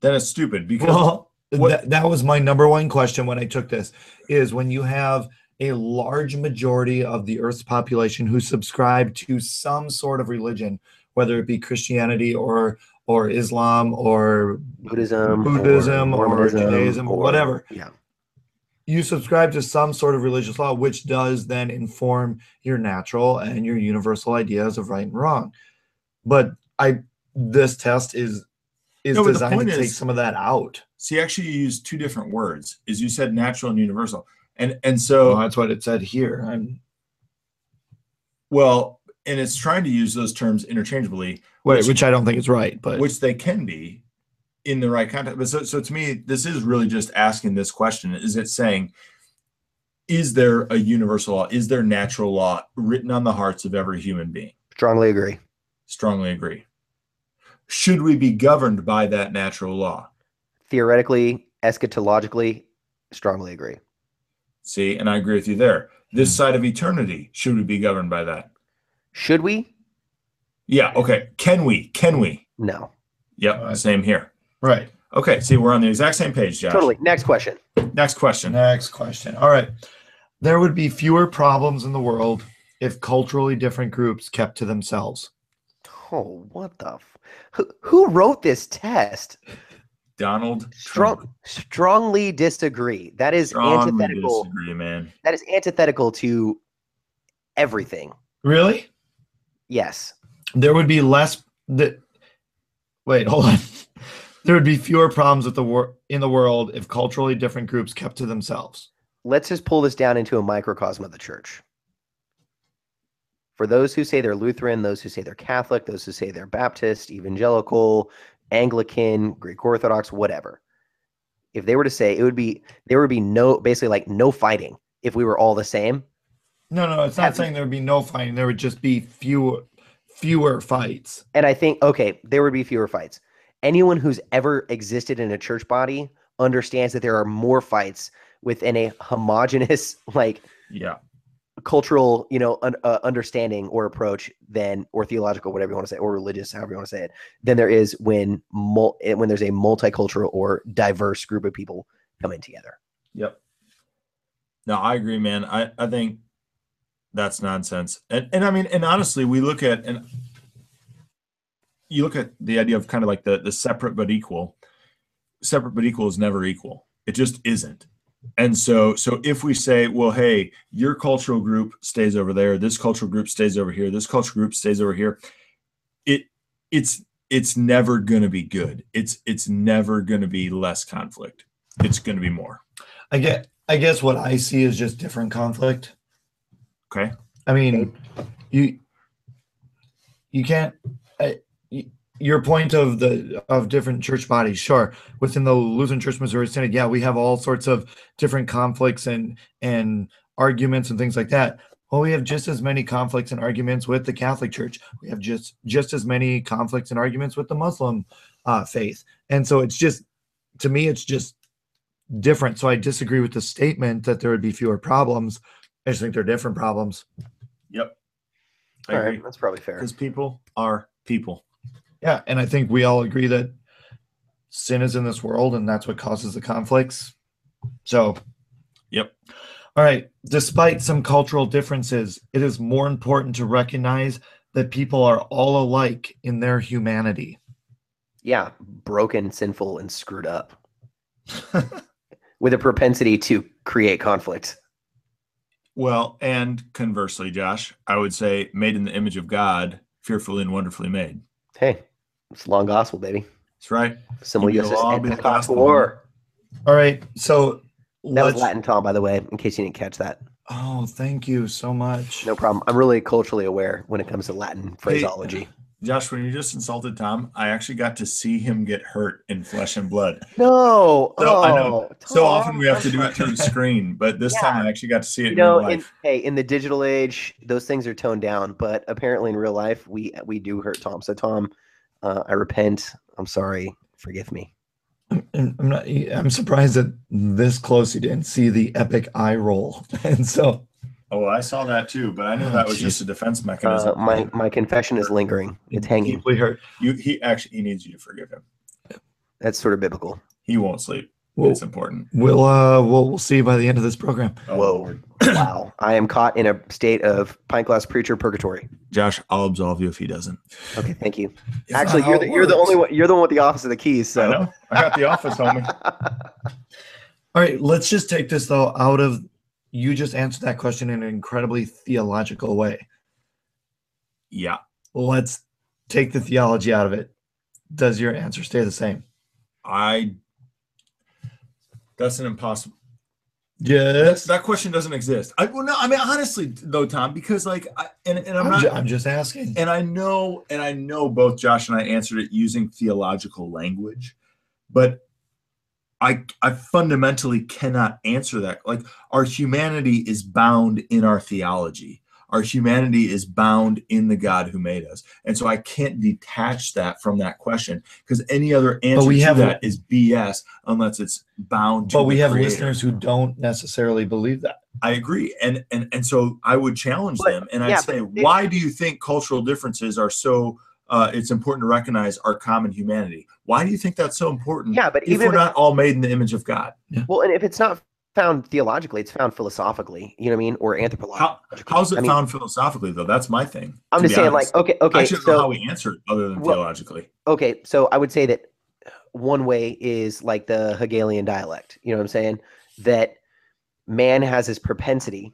that is stupid because well what- that, that was my number one question when i took this is when you have a large majority of the earth's population who subscribe to some sort of religion whether it be christianity or or islam or Buddhism, Buddhism or Mormonism Judaism or whatever. Yeah, you subscribe to some sort of religious law which does then inform your natural and your universal ideas of right and wrong. But i this test is is No, designed to point take is- some of that out. See actually you used two different words is you said natural and universal. And and so so that's what it said here. I'm well and it's trying to use those terms interchangeably Wait, Which- which, I don't think is right, but which they can be in the right context. But so, so to me this is really just asking this question. Is it saying is there a universal law? Is there natural law written on the hearts of every human being? Strongly agree. strongly agree. Should we be governed by that natural law? Theoretically, eschatologically, strongly agree. see and i agree with you there. This hmm. side of eternity should we be governed by that Should we? Yeah. Okay. Can we? Can we? No. Yep. Right. Same here. right. Okay. See, we're on the exact same page, Josh. Totally. Next question. Next question. Next question. All right. There would be fewer problems in the world if culturally different groups kept to themselves? Oh, what the? F- who, who wrote this test? Donald Strong, Trump. strongly disagree. That is Strongly antithetical. disagree, man. That is antithetical to everything. Really? Yes. There would be less that wait, hold on. There would be fewer problems with the wor- in the world if culturally different groups kept to themselves. Let's just pull this down into a microcosm of the church. For those who say they're Lutheran, those who say they're Catholic, those who say they're Baptist, evangelical, Anglican, Greek Orthodox, whatever. If they were to say it would be there would be no basically like no fighting if we were all the same. No, no, it's not Have- saying there would be no fighting. There would just be fewer fewer fights. And I think okay, there would be fewer fights. Anyone who's ever existed in a church body understands that there are more fights within a homogenous like Yeah. cultural, you know, un, uh, understanding or approach than, or theological, whatever you want to say, or religious, however you want to say it, than there is when mul- eh, when there's a multicultural or diverse group of people coming together. Yep. No, I agree, man. I, I think that's nonsense. And and I mean, and honestly, we look at and you look at the idea of kind of like the the separate but equal. Separate but equal is never equal. It just isn't. And so so if we say, well, hey, your cultural group stays over there, this cultural group stays over here, this cultural group stays over here, it it's it's never going to be good. It's it's never going to be less conflict. It's going to be more. I get I guess what I see is just different conflict. Okay. I mean, you you can't. I, y- your point of the of different church bodies, sure. Within the Lutheran Church Missouri Synod, yeah, we have all sorts of different conflicts and and arguments and things like that. Well, we have just as many conflicts and arguments with the Catholic Church. We have just just as many conflicts and arguments with the Muslim uh, faith, and so it's just to me, it's just different. So I disagree with the statement that there would be fewer problems. I just think they're different problems. Yep. I All agree. right, that's probably fair. Because people are people. Yeah, and I think we all agree that sin is in this world and that's what causes the conflicts. So, Yep. All right, despite some cultural differences, it is more important to recognize that people are all alike in their humanity. Yeah, broken, sinful, and screwed up with a propensity to create conflict. Well, and conversely, Josh, I would say made in the image of God, fearfully and wonderfully made. Hey, it's long gospel, baby. That's right. Simple Be the law, and be gospel. war. All right, so That was. Latin Tom, by the way, in case you didn't catch that. Oh, thank you so much. No problem. I'm really culturally aware when it comes to Latin phraseology. Josh, when you just insulted Tom, I actually got to see him get hurt in flesh and blood. No. So I know. oh, So often we have to do it through the screen, but this time I actually got to see it You in know, real in, hey, in the digital age, those things are toned down, but apparently in real life, we we do hurt Tom. So Tom, uh, I repent. I'm sorry. Forgive me. I'm not. I'm surprised that this close you didn't see the epic eye roll, and so Oh, I saw that too, but I knew Oh, that was geez. just a defense Uh, mechanism. my my confession is lingering. It's hanging. deeply hurt. you, he actually he needs you to forgive him. That's sort of biblical. He won't sleep. We'll, it's important. we'll uh we'll, we'll see by the end of this program. Oh, Whoa. Wow. I am caught in a state of pint glass preacher purgatory. Josh, I'll absolve you if he doesn't. Okay, thank you. It's Actually, you're it the, you're the only one. You're the one with the office of the keys. I So know. I got the office, homie. All right, let's just take this though out of you just answered that question in an incredibly theological way. Yeah. Let's take the theology out of it. Does your answer stay the same? I that's an impossible Yes. that question doesn't exist. I well no, I mean honestly though, Tom, because like I and, and I'm, I'm, not ju- I'm just asking. and I know and I know both Josh and I answered it using theological language, but I I fundamentally cannot answer that. Like our humanity is bound in our theology. Our humanity is bound in the God who made us. And so I can't detach that from that question because any other answer we to have- that is BS unless it's bound to But we have creator. listeners who don't necessarily believe that. I agree, and and and so I would challenge But- them, and I'd yeah, say, but it- why do you think cultural differences are so? Uh, it's important to recognize our common humanity. Why do you think that's so important? yeah, but if even we're if not all made in the image of God. Well, and if it's not found theologically, it's found philosophically, you know what I mean? Or anthropologically. How, how's it I mean- found philosophically though? That's my thing. I'm just saying, honest. like, okay, I okay, actually don't know how we answer it other than Well- theologically. okay, so I would say that one way is like the Hegelian dialect. You know what I'm saying? That man has his propensity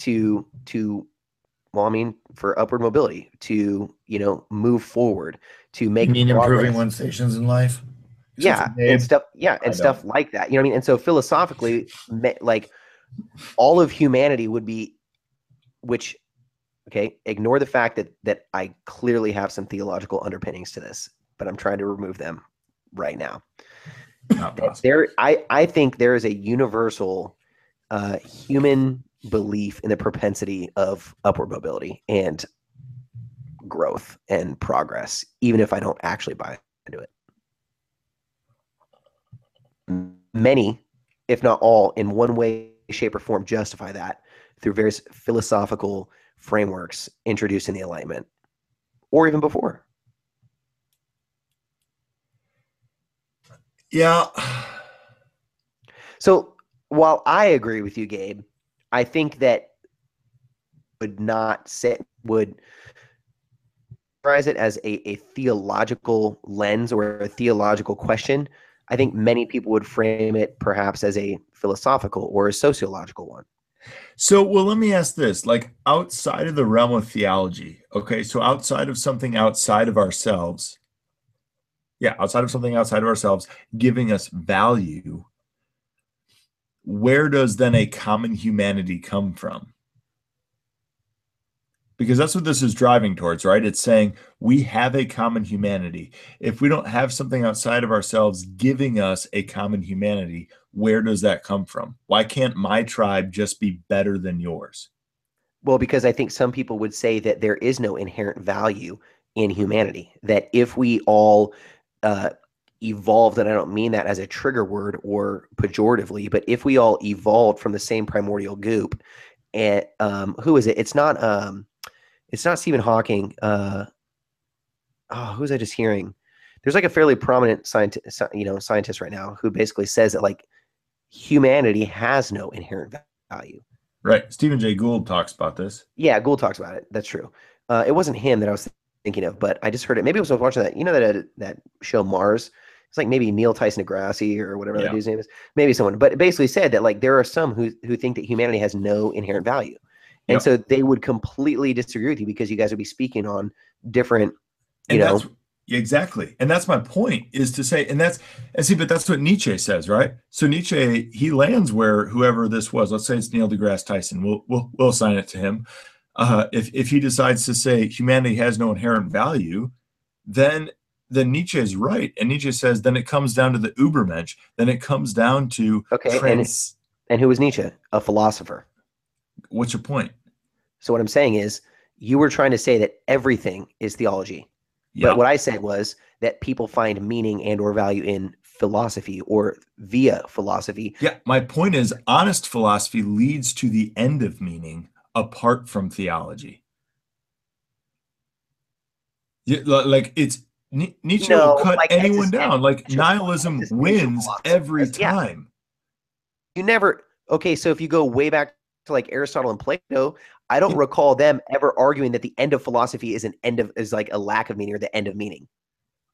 to to well, I mean, for upward mobility, to you know, move forward, to make You mean improving one's stations in life? yeah and stuff yeah and stuff like that you know what i mean? And so philosophically like all of humanity would be which okay ignore the fact that that i clearly have some theological underpinnings to this but i'm trying to remove them right now. There i i think there is a universal uh human belief in the propensity of upward mobility and growth and progress even if i don't actually buy into it many if not all in one way shape or form justify that through various philosophical frameworks introduced in the enlightenment or even before Yeah. So while I agree with you, Gabe, I think that would not sit would characterize it as a, a theological lens or a theological question. I think many people would frame it perhaps as a philosophical or a sociological one. So, well, let me ask this like outside of the realm of theology, okay, so outside of something outside of ourselves, yeah, outside of something outside of ourselves giving us value, where does then a common humanity come from? Because that's what this is driving towards, right? It's saying we have a common humanity. If we don't have something outside of ourselves giving us a common humanity, where does that come from? Why can't my tribe just be better than yours? Well, because I think some people would say that there is no inherent value in humanity. That if we all uh, evolved, and I don't mean that as a trigger word or pejoratively, but if we all evolved from the same primordial goop, and um, who is it? It's not. Um, it's not Stephen Hawking. Uh, oh, who was I just hearing? There's like a fairly prominent scientist, you know, scientist right now who basically says that like humanity has no inherent value. Right. Stephen Jay Gould talks about this. Yeah, Gould talks about it. That's true. Uh, it wasn't him that I was thinking of, but I just heard it. Maybe it was I was watching that. You know that uh, that show Mars. It's like maybe Neil Tyson Degrassi or whatever Yeah. that dude's name is. Maybe someone, but it basically said that like there are some who who think that humanity has no inherent value, and Yep. so they would completely disagree with you because you guys would be speaking on different. You And know, that's exactly. And that's my point is to say, and that's and see, but that's what Nietzsche says, right? So Nietzsche, he lands where whoever this was, let's say it's Neil deGrasse Tyson, we'll we'll, we'll assign it to him. Uh, if if he decides to say humanity has no inherent value, then then Nietzsche is right. And Nietzsche says then it comes down to the Ubermensch, then it comes down to Okay, and trans- and who was Nietzsche? A philosopher. what's your point? So what I'm saying is, you were trying to say that everything is theology. Yeah. But what I said was that people find meaning and or value in philosophy or via philosophy. Yeah, my point is honest philosophy leads to the end of meaning apart from theology. Yeah, like it's Ni- Nietzsche No, will cut like anyone down. Like nihilism wins every Yeah. time. You never okay, so if you go way back to like Aristotle and Plato, I don't Yeah. recall them ever arguing that the end of philosophy is an end of is like a lack of meaning or the end of meaning.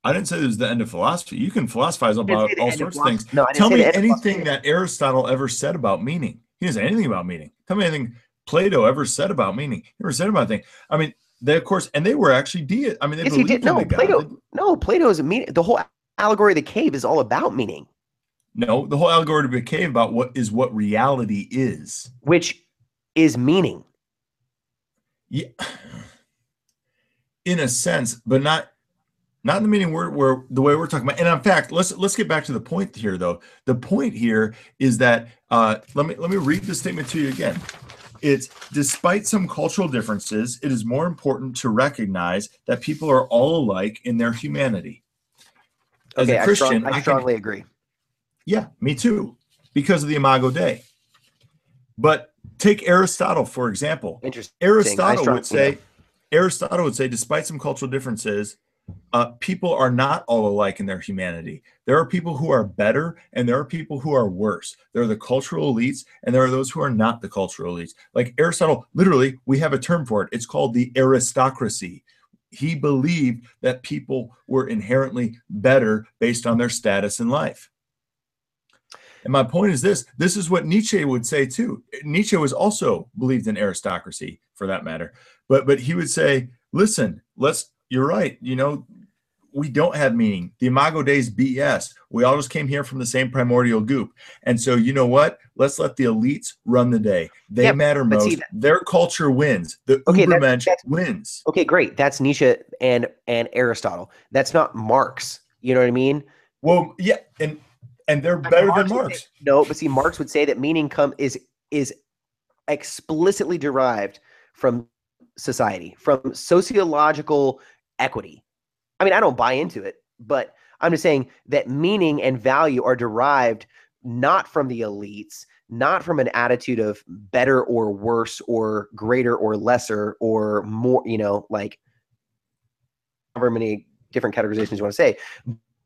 I didn't say it was the end of philosophy. You can philosophize about all of sorts of things. No, Tell me the end of anything that Aristotle ever said about meaning. He doesn't say anything about meaning. Tell me anything Plato ever said about meaning. He never said about thing. I mean, they of course, and they were actually de. I mean, they Yes, he did. No, Plato. They- No, Plato is a meaning. The whole allegory of the cave is all about meaning, No, the whole allegory of the cave about what is what reality is. which is meaning. Yeah, in a sense, but not not in the meaning where where the way we're talking about. And in fact, let's let's get back to the point here, though. The point here is that uh, let me let me read the statement to you again. It's despite some cultural differences, it is more important to recognize that people are all alike in their humanity. As okay, a I, Christian, strong, I I can- strongly agree. yeah, me too, because of the Imago Dei. But take Aristotle for example. Interesting. Aristotle strong- would say, Aristotle would say, despite some cultural differences, uh, people are not all alike in their humanity. There are people who are better and there are people who are worse. There are the cultural elites and there are those who are not the cultural elites. Like Aristotle, literally, we have a term for it. It's called the aristocracy. He believed that people were inherently better based on their status in life. And my point is this this is what Nietzsche would say too. Nietzsche was also believed in aristocracy for that matter. But but he would say, listen, let's you're right. You know, we don't have meaning. The Imago Dei is BS. We all just came here from the same primordial goop. And so, you know what? Let's let the elites run the day. They Yeah, matter most. see, Their culture wins. The Okay, Ubermensch wins. Okay, great. That's Nietzsche and and Aristotle. That's not Marx. You know what I mean? Well, yeah, and and they're better than Marx would Marx. say- no, but see, Marx would say that meaning come is is explicitly derived from society, from sociological equity. I mean, I don't buy into it, but I'm just saying that meaning and value are derived not from the elites, not from an attitude of better or worse or greater or lesser or more, you know, like however many different categorizations you want to say,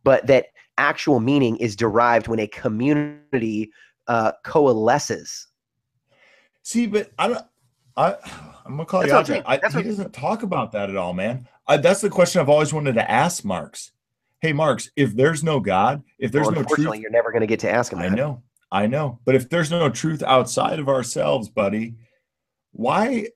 but that actual meaning is derived when a community uh, coalesces. See, but I don't. I I'm gonna call That's you out there. I, he doesn't talk about that at all, man. I, that's the question I've always wanted to ask Marx. Hey, Marx, if there's no God, if there's Well, no unfortunately, truth, you're never going to get to ask him I that. know, I know. But if there's no truth outside of ourselves, buddy, why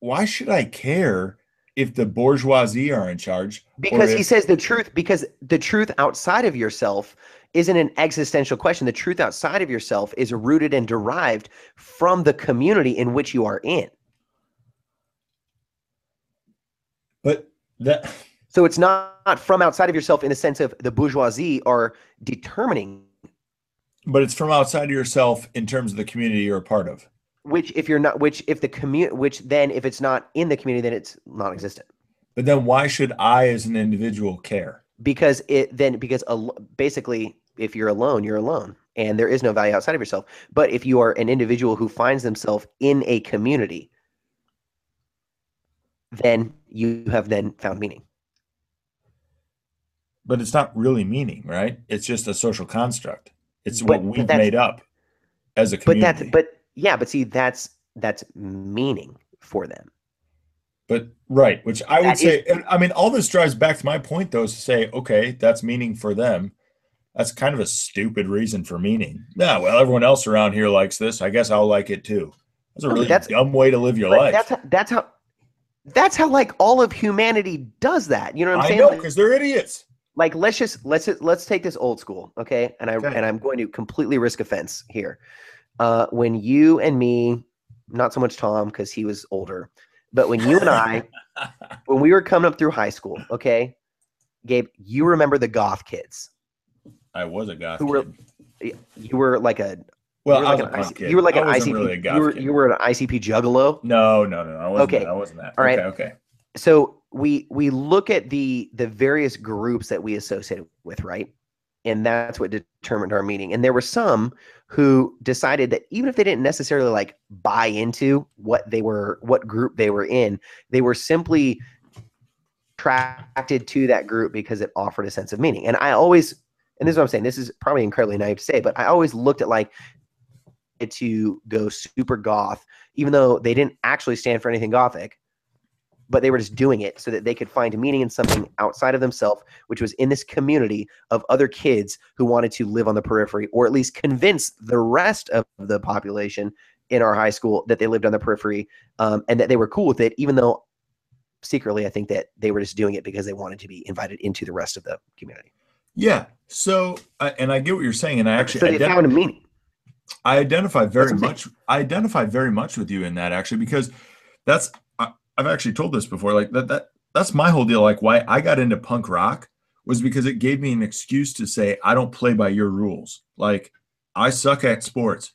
why should I care if the bourgeoisie are in charge? Because he says the truth, because the truth outside of yourself isn't an existential question. The truth outside of yourself is rooted and derived from the community in which you are in. but that So it's not not from outside of yourself in the sense of the bourgeoisie are determining but it's from outside of yourself in terms of the community you're a part of. which if you're not which if the community which then if it's not in the community then it's non-existent But then why should I as an individual care? because it then because al- basically if you're alone you're alone and there is no value outside of yourself but if you are an individual who finds themselves in a community then you have then found meaning But it's not really meaning, right? It's just a social construct. It's But- what we've made up as a community. but that's but yeah but see that's that's meaning for them But right, which I would That say, is- I mean, all this drives back to my point, though, is to say, okay, that's meaning for them. That's kind of a stupid reason for meaning. Yeah, well, everyone else around here likes this. I guess I'll like it too. That's a really that's- dumb way to live your life. that's how, that's how that's how like all of humanity does that you know what i'm saying? I know because they're idiots. like let's just let's let's take this old school okay and i Okay. and i'm going to completely risk offense here uh when you and me not so much tom because he was older but when you and i when we were coming up through high school okay gabe you remember the goth kids I was a goth Who were- kid. You were like a Well, you were I was like an IC kid. you were like an icp really you were you were an icp juggalo No, no, no, I wasn't. Okay. That. I wasn't that. All right. Okay, okay. so we we look at the the various groups that we associated with right and that's what determined our meaning and there were some who decided that even if they didn't necessarily like buy into what they were what group they were in they were simply attracted to that group because it offered a sense of meaning and i always and this is what i'm saying this is probably incredibly naive to say but i always looked at like to go super goth even though they didn't actually stand for anything gothic but they were just doing it so that they could find meaning in something outside of themselves, which was in this community of other kids who wanted to live on the periphery, or at least convince the rest of the population in our high school that they lived on the periphery um, and that they were cool with it, even though secretly I think that they were just doing it because they wanted to be invited into the rest of the community. Yeah. So, I and I get what you're saying, and I actually so they ident- found a meaning. I identify very what much. I identify very much with you in that actually because that's I, I've actually told this before. Like that that that's my whole deal. Like why I got into punk rock was because it gave me an excuse to say I don't play by your rules. Like I suck at sports.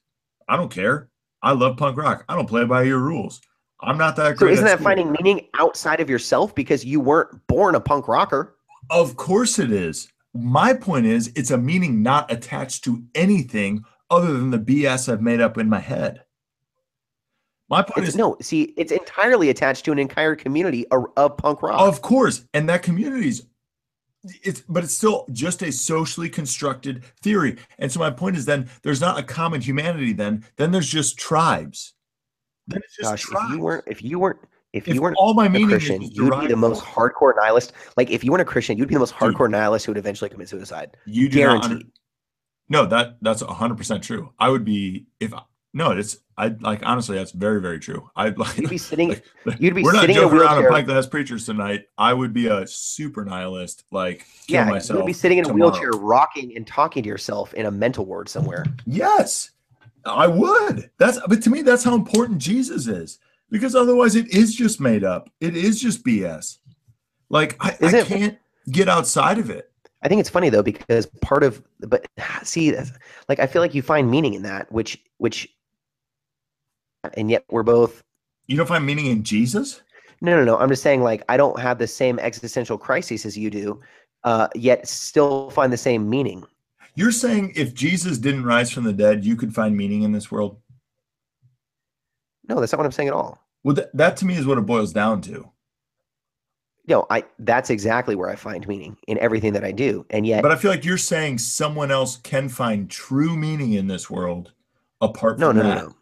I don't care. I love punk rock. I don't play by your rules. I'm not that So great. isn't at that school. finding meaning outside of yourself because you weren't born a punk rocker? Of course it is. My point is, it's a meaning not attached to anything other than the BS I've made up in my head. My point It's, is, no, see, it's entirely attached to an entire community of, punk rock. of course, and that community's it's but it's still just a socially constructed theory. And so my point is then there's not a common humanity then, then there's just tribes. Then it's just Gosh, tribes. if you weren't, if you weren't, if, If you weren't all my a meaning Christian, is you'd be the most hardcore nihilist. Like if you weren't a Christian, you'd be the most Dude. hardcore nihilist who would eventually commit suicide. you do not Guaranteed. under- No, that that's hundred percent true. I would be if no, it's I like honestly that's very, very true. I'd like You'd be sitting. like, you'd be we're not a joking around wheelchair. Pint Glass Preachers tonight. I would be a super nihilist, like yeah, myself. you'd be sitting in a wheelchair, rocking and talking to yourself in a mental ward somewhere. Yes, I would. That's but to me, that's how important Jesus is. Because otherwise, it is just made up. It is just BS. Like I, I can't get outside of it. I think it's funny though because part of but see like I feel like you find meaning in that which which and yet we're both You don't find meaning in Jesus? no no no I'm just saying like I don't have the same existential crises as you do uh yet still find the same meaning. You're saying if Jesus didn't rise from the dead, you could find meaning in this world? No, that's not what I'm saying at all. Well, that, that to me is what it boils down to. No, I that's exactly where I find meaning in everything that I do. And yet But I feel like you're saying someone else can find true meaning in this world apart no from no no that. no.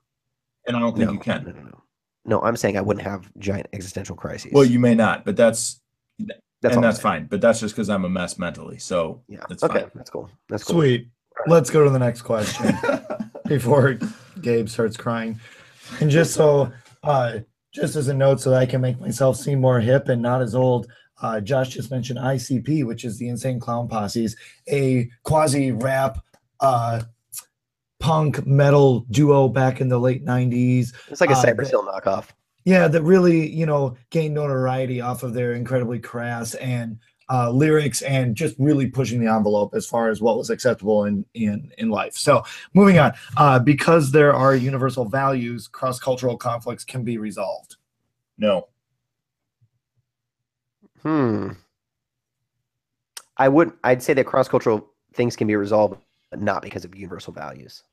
And I don't think No, you can. no no no. No, I'm saying I wouldn't have giant existential crises. Well, you may not, but that's that's and all I'm that's fine. But that's just because I'm a mess mentally. So Yeah. That's okay, fine. that's cool. That's cool. Sweet. Let's go to the next question before Gabe starts crying. And just so, uh, just as a note, so that I can make myself seem more hip and not as old, uh, Josh just mentioned ICP, which is the Insane Clown Posse's, a quasi rap, uh, punk metal duo back in the late 90s. It's like a uh, Cypress Hill knockoff. Yeah, that really, you know, gained notoriety off of their incredibly crass and uh, lyrics and just really pushing the envelope as far as what was acceptable in in in life. So, moving on, uh, because there are universal values, cross cultural conflicts can be resolved. no. Hmm. I would I'd say that cross cultural things can be resolved, but not because of universal values.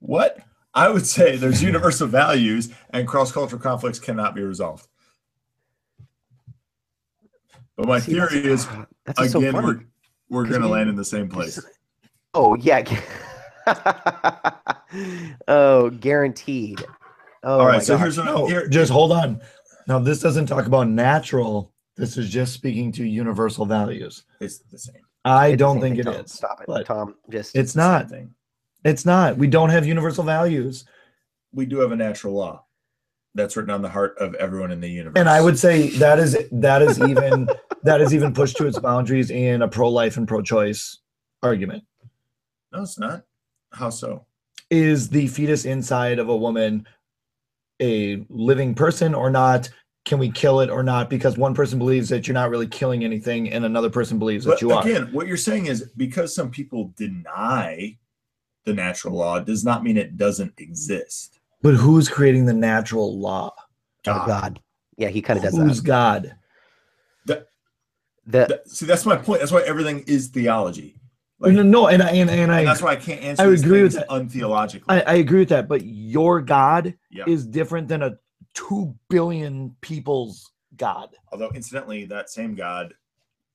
What? I would say there's universal values and cross-cultural conflicts cannot be resolved. But my See, that's- theory is uh, that's what's so again funny. we're we're 'Cause gonna we- land in the same place. Oh yeah. oh, guaranteed. Oh, All my so gosh. here's what No, here, just hold on. Now, this doesn't talk about natural. This is just speaking to universal values. it's the same. I It's don't same think thing, it Tom. is. Stop it, but Tom. Just It's the not. thing. It's not. We don't have universal values. We do have a natural law that's written on the heart of everyone in the universe. and I would say that is that is even that is even pushed to its boundaries in a pro-life and pro-choice argument. no, it's not. How so? Is the fetus inside of a woman a living person or not? Can we kill it or not? Because one person believes that you're not really killing anything, and another person believes that But you are. again, what you're saying is because some people deny the natural law does not mean it doesn't exist. But who's creating the natural law? oh God. Yeah, he kind of does Who's that. God? The That- see, that's my point. That's why everything is theology. Like, no, no, and I and, and and I that's why I can't answer I these agree with that. untheologically. I, I agree with that, but your God Yeah. is different than a two billion people's God. Although, incidentally, that same God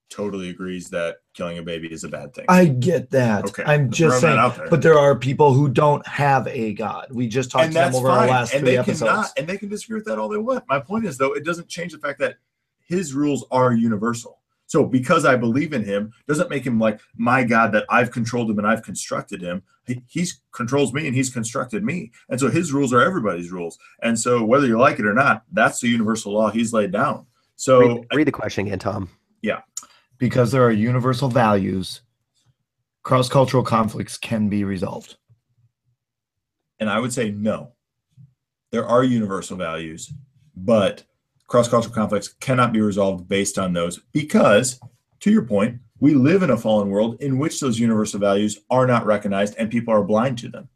totally agrees that killing a baby is a bad thing. I get that. Okay, I'm just just saying, out there. but there are people who don't have a God. We just talked and to them that's over our last and three they episodes. cannot, and they can disagree with that all they want. My point is, though, it doesn't change the fact that his rules are universal. So because I believe in him doesn't make him like my God that I've controlled him and I've constructed him. He he's controls me and he's constructed me. And so his rules are everybody's rules. And so whether you like it or not, that's the universal law he's laid down. So read, read the question again, Tom. Because there are universal values, cross cultural conflicts can be resolved. And I would say no. There are universal values, but cross cultural conflicts cannot be resolved based on those because, to your point, we live in a fallen world in which those universal values are not recognized and people are blind to them.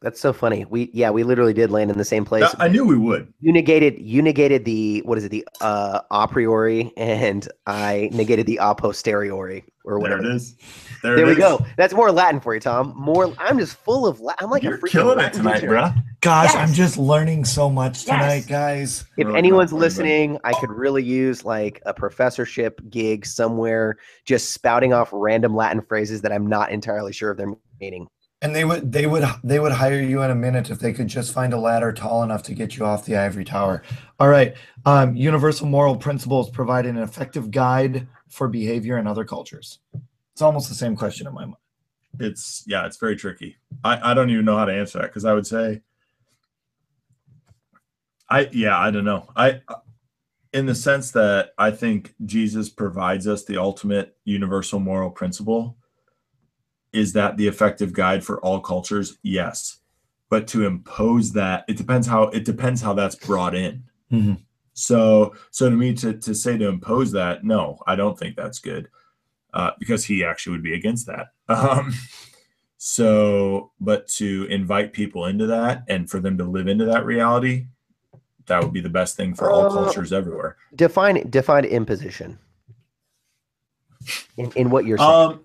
That's so funny. We yeah, we literally did land in the same place. I knew we would. You negated you negated the what is it the uh a priori and I negated the a posteriori or There whatever. it is. There, There it we is. go. That's more Latin for you, Tom. More. I'm just full of. La- I'm like You're a freaking killing it tonight, teacher. bruh. Gosh, Yes. I'm just learning so much tonight, Yes. guys. If Really anyone's not funny, listening, I could really use like a professorship gig somewhere, just spouting off random Latin phrases that I'm not entirely sure of their meaning. And they would they would they would hire you in a minute if they could just find a ladder tall enough to get you off the ivory tower. All right. Um, universal moral principles provide an effective guide for behavior in other cultures. It's almost the same question in my mind. It's yeah, it's very tricky. I, I don't even know how to answer that because I would say I yeah, I don't know. I in the sense that I think Jesus provides us the ultimate universal moral principle. Is that the effective guide for all cultures? Yes. But to impose that, it depends how it depends how that's brought in. Mhm. So so to me to to say to impose that, no, I don't think that's good. Uh, because he actually would be against that. Um, so, but to invite people into that and for them to live into that reality, that would be the best thing for all Uh, cultures everywhere. Define define imposition. In, in what you're saying, Um,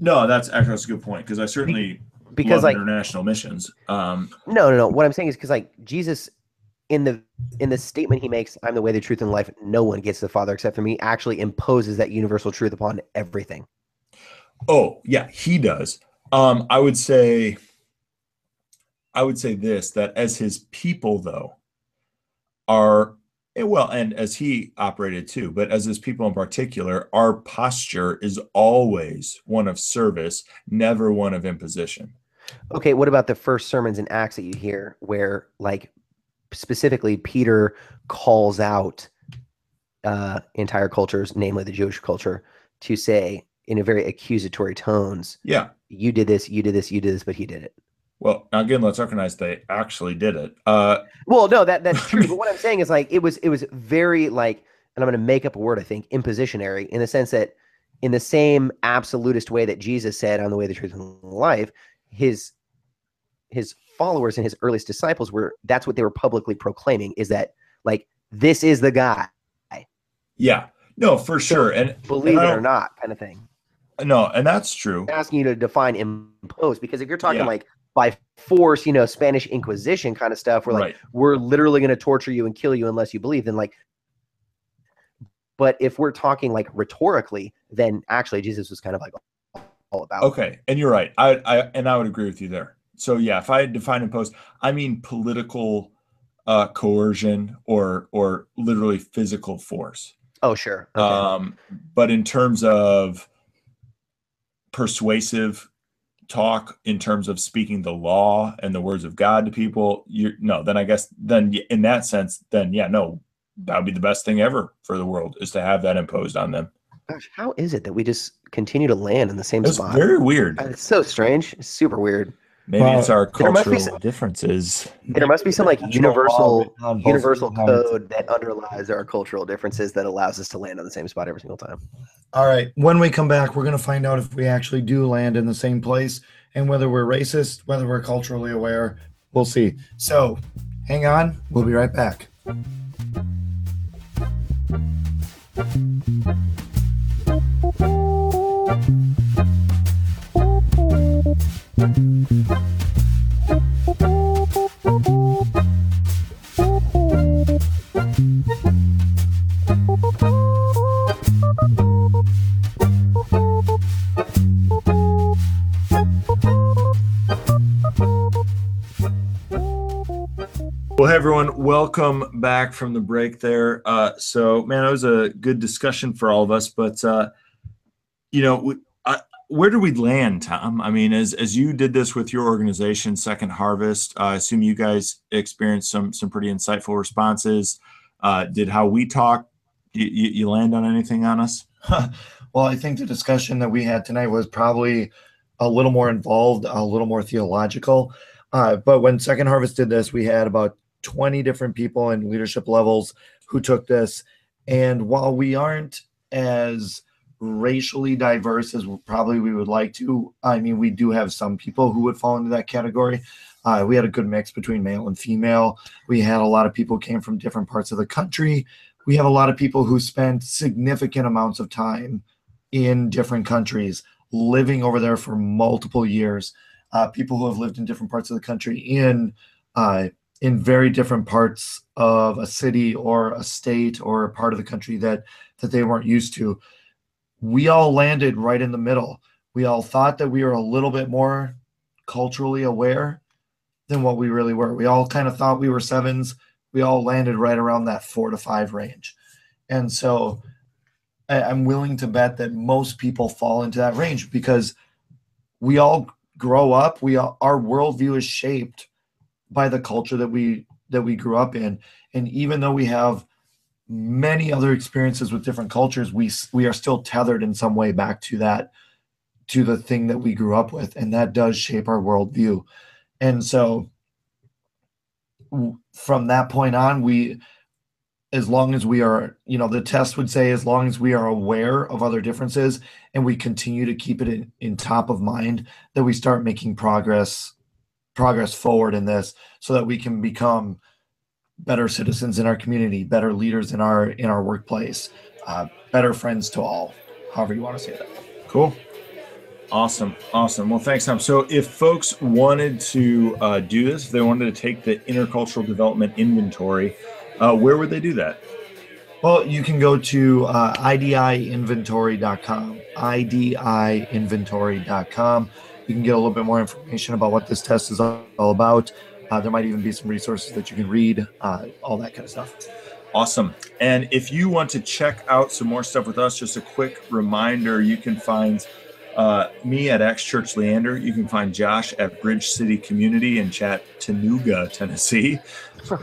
no, that's actually that's a good point because I certainly because love like international missions. Um, no, no, no. What I'm saying is because like Jesus, in the in the statement he makes, "I'm the way, the truth, and life. No one gets the Father except for me." Actually imposes that universal truth upon everything. Oh, yeah, he does. Um, I would say I would say this that as his people though are eh, well and as he operated too, but as his people in particular, our posture is always one of service, never one of imposition. Okay, what about the first sermons in Acts that you hear where like specifically Peter calls out uh entire cultures, namely the Jewish culture, to say in a very accusatory tones, Yeah. you did this, you did this, you did this, but he did it. Well, now again, let's recognize they actually did it. Uh Well, no, that that's true. but what I'm saying is like it was it was very like, and I'm going to make up a word. I think impositionary in the sense that in the same absolutist way that Jesus said, "On the way, the truth, and the life," his his followers and his earliest disciples were that's what they were publicly proclaiming is that like this is the guy, yeah. No, for sure. And believe I it or not, kind of thing. no, and that's true. I'm asking you to define impose because if you're talking Yeah. like by force, you know, Spanish Inquisition kind of stuff, where like right. we're literally going to torture you and kill you unless you believe then like but if we're talking like rhetorically then actually jesus was kind of like all about Okay, and you're right. I, I and I would agree with you there. So yeah, if I had defined impose, I mean political uh, coercion or or literally physical force. oh sure okay. Um, but in terms of persuasive talk, in terms of speaking the law and the words of God to people, you no. Then I guess then in that sense, then yeah, no, that would be the best thing ever for the world is to have that imposed on them. gosh how is it that we just continue to land in the same It's spot very weird. It's so strange it's super weird Maybe Well, it's our there must be cultural some- differences. there must be some like universal written on both universal code that underlies our cultural differences that allows us to land on the same spot every single time All right. When we come back, we're going to find out if we actually do land in the same place and whether we're racist, whether we're culturally aware. We'll see. So hang on. We'll be right back. Welcome back from the break there. Uh, so, man, it was a good discussion for all of us, but uh, you know, we, I, where do we land, Tom? I mean, as as you did this with your organization, Second Harvest, uh, I assume you guys experienced some some pretty insightful responses. Uh, did how we talk? You, you, you land on anything on us? well, I think the discussion that we had tonight was probably a little more involved, a little more theological. Uh, but when Second Harvest did this, we had about 20 different people in leadership levels who took this. And while we aren't as racially diverse as probably we would like to. I mean, we do have some people who would fall into that category. Uh, we had a good mix between male and female. We had a lot of people came from different parts of the country. We have a lot of people who spent significant amounts of time in different countries, living over there for multiple years. Uh, people who have lived in different parts of the country in uh, in very different parts of a city or a state or a part of the country that that they weren't used to we all landed right in the middle. We all thought that we were a little bit more culturally aware than what we really were. We all kind of thought we were sevens. We all landed right around that four to five range. And so I'm willing to bet that most people fall into that range because we all grow up. We all, our worldview is shaped by the culture that we that we grew up in. And even though we have many other experiences with different cultures, we we are still tethered in some way back to that to the thing that we grew up with, and that does shape our worldview. And so, from that point on, we, as long as we are, you know, the test would say, as long as we are aware of other differences and we continue to keep it in, in top of mind, that we start making progress progress forward in this, so that we can become better citizens in our community, better leaders in our in our workplace, uh, better friends to all. However you want to say that. Cool. Awesome. Awesome. Well, thanks, Tom. So, if folks wanted to uh, do this, if they wanted to take the intercultural development inventory, uh, where would they do that? Well, you can go to uh, idiinventory.com, idiinventory.com. You can get a little bit more information about what this test is all about. Uh, there might even be some resources that you can read, uh, all that kind of stuff. Awesome. And if you want to check out some more stuff with us, just a quick reminder you can find uh, me at X Church Leander. You can find Josh at Bridge City Community in Chattanooga, Tennessee.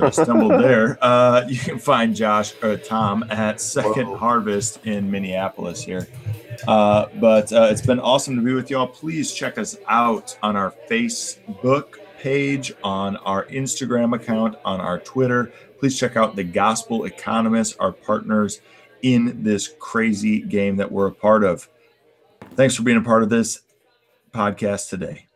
I stumbled there. Uh, you can find Josh or uh, Tom at Second Whoa. Harvest in Minneapolis here. Uh, but uh, it's been awesome to be with y'all. Please check us out on our Facebook page, on our Instagram account, on our Twitter. Please check out the Gospel Economists, our partners in this crazy game that we're a part of. Thanks for being a part of this podcast today.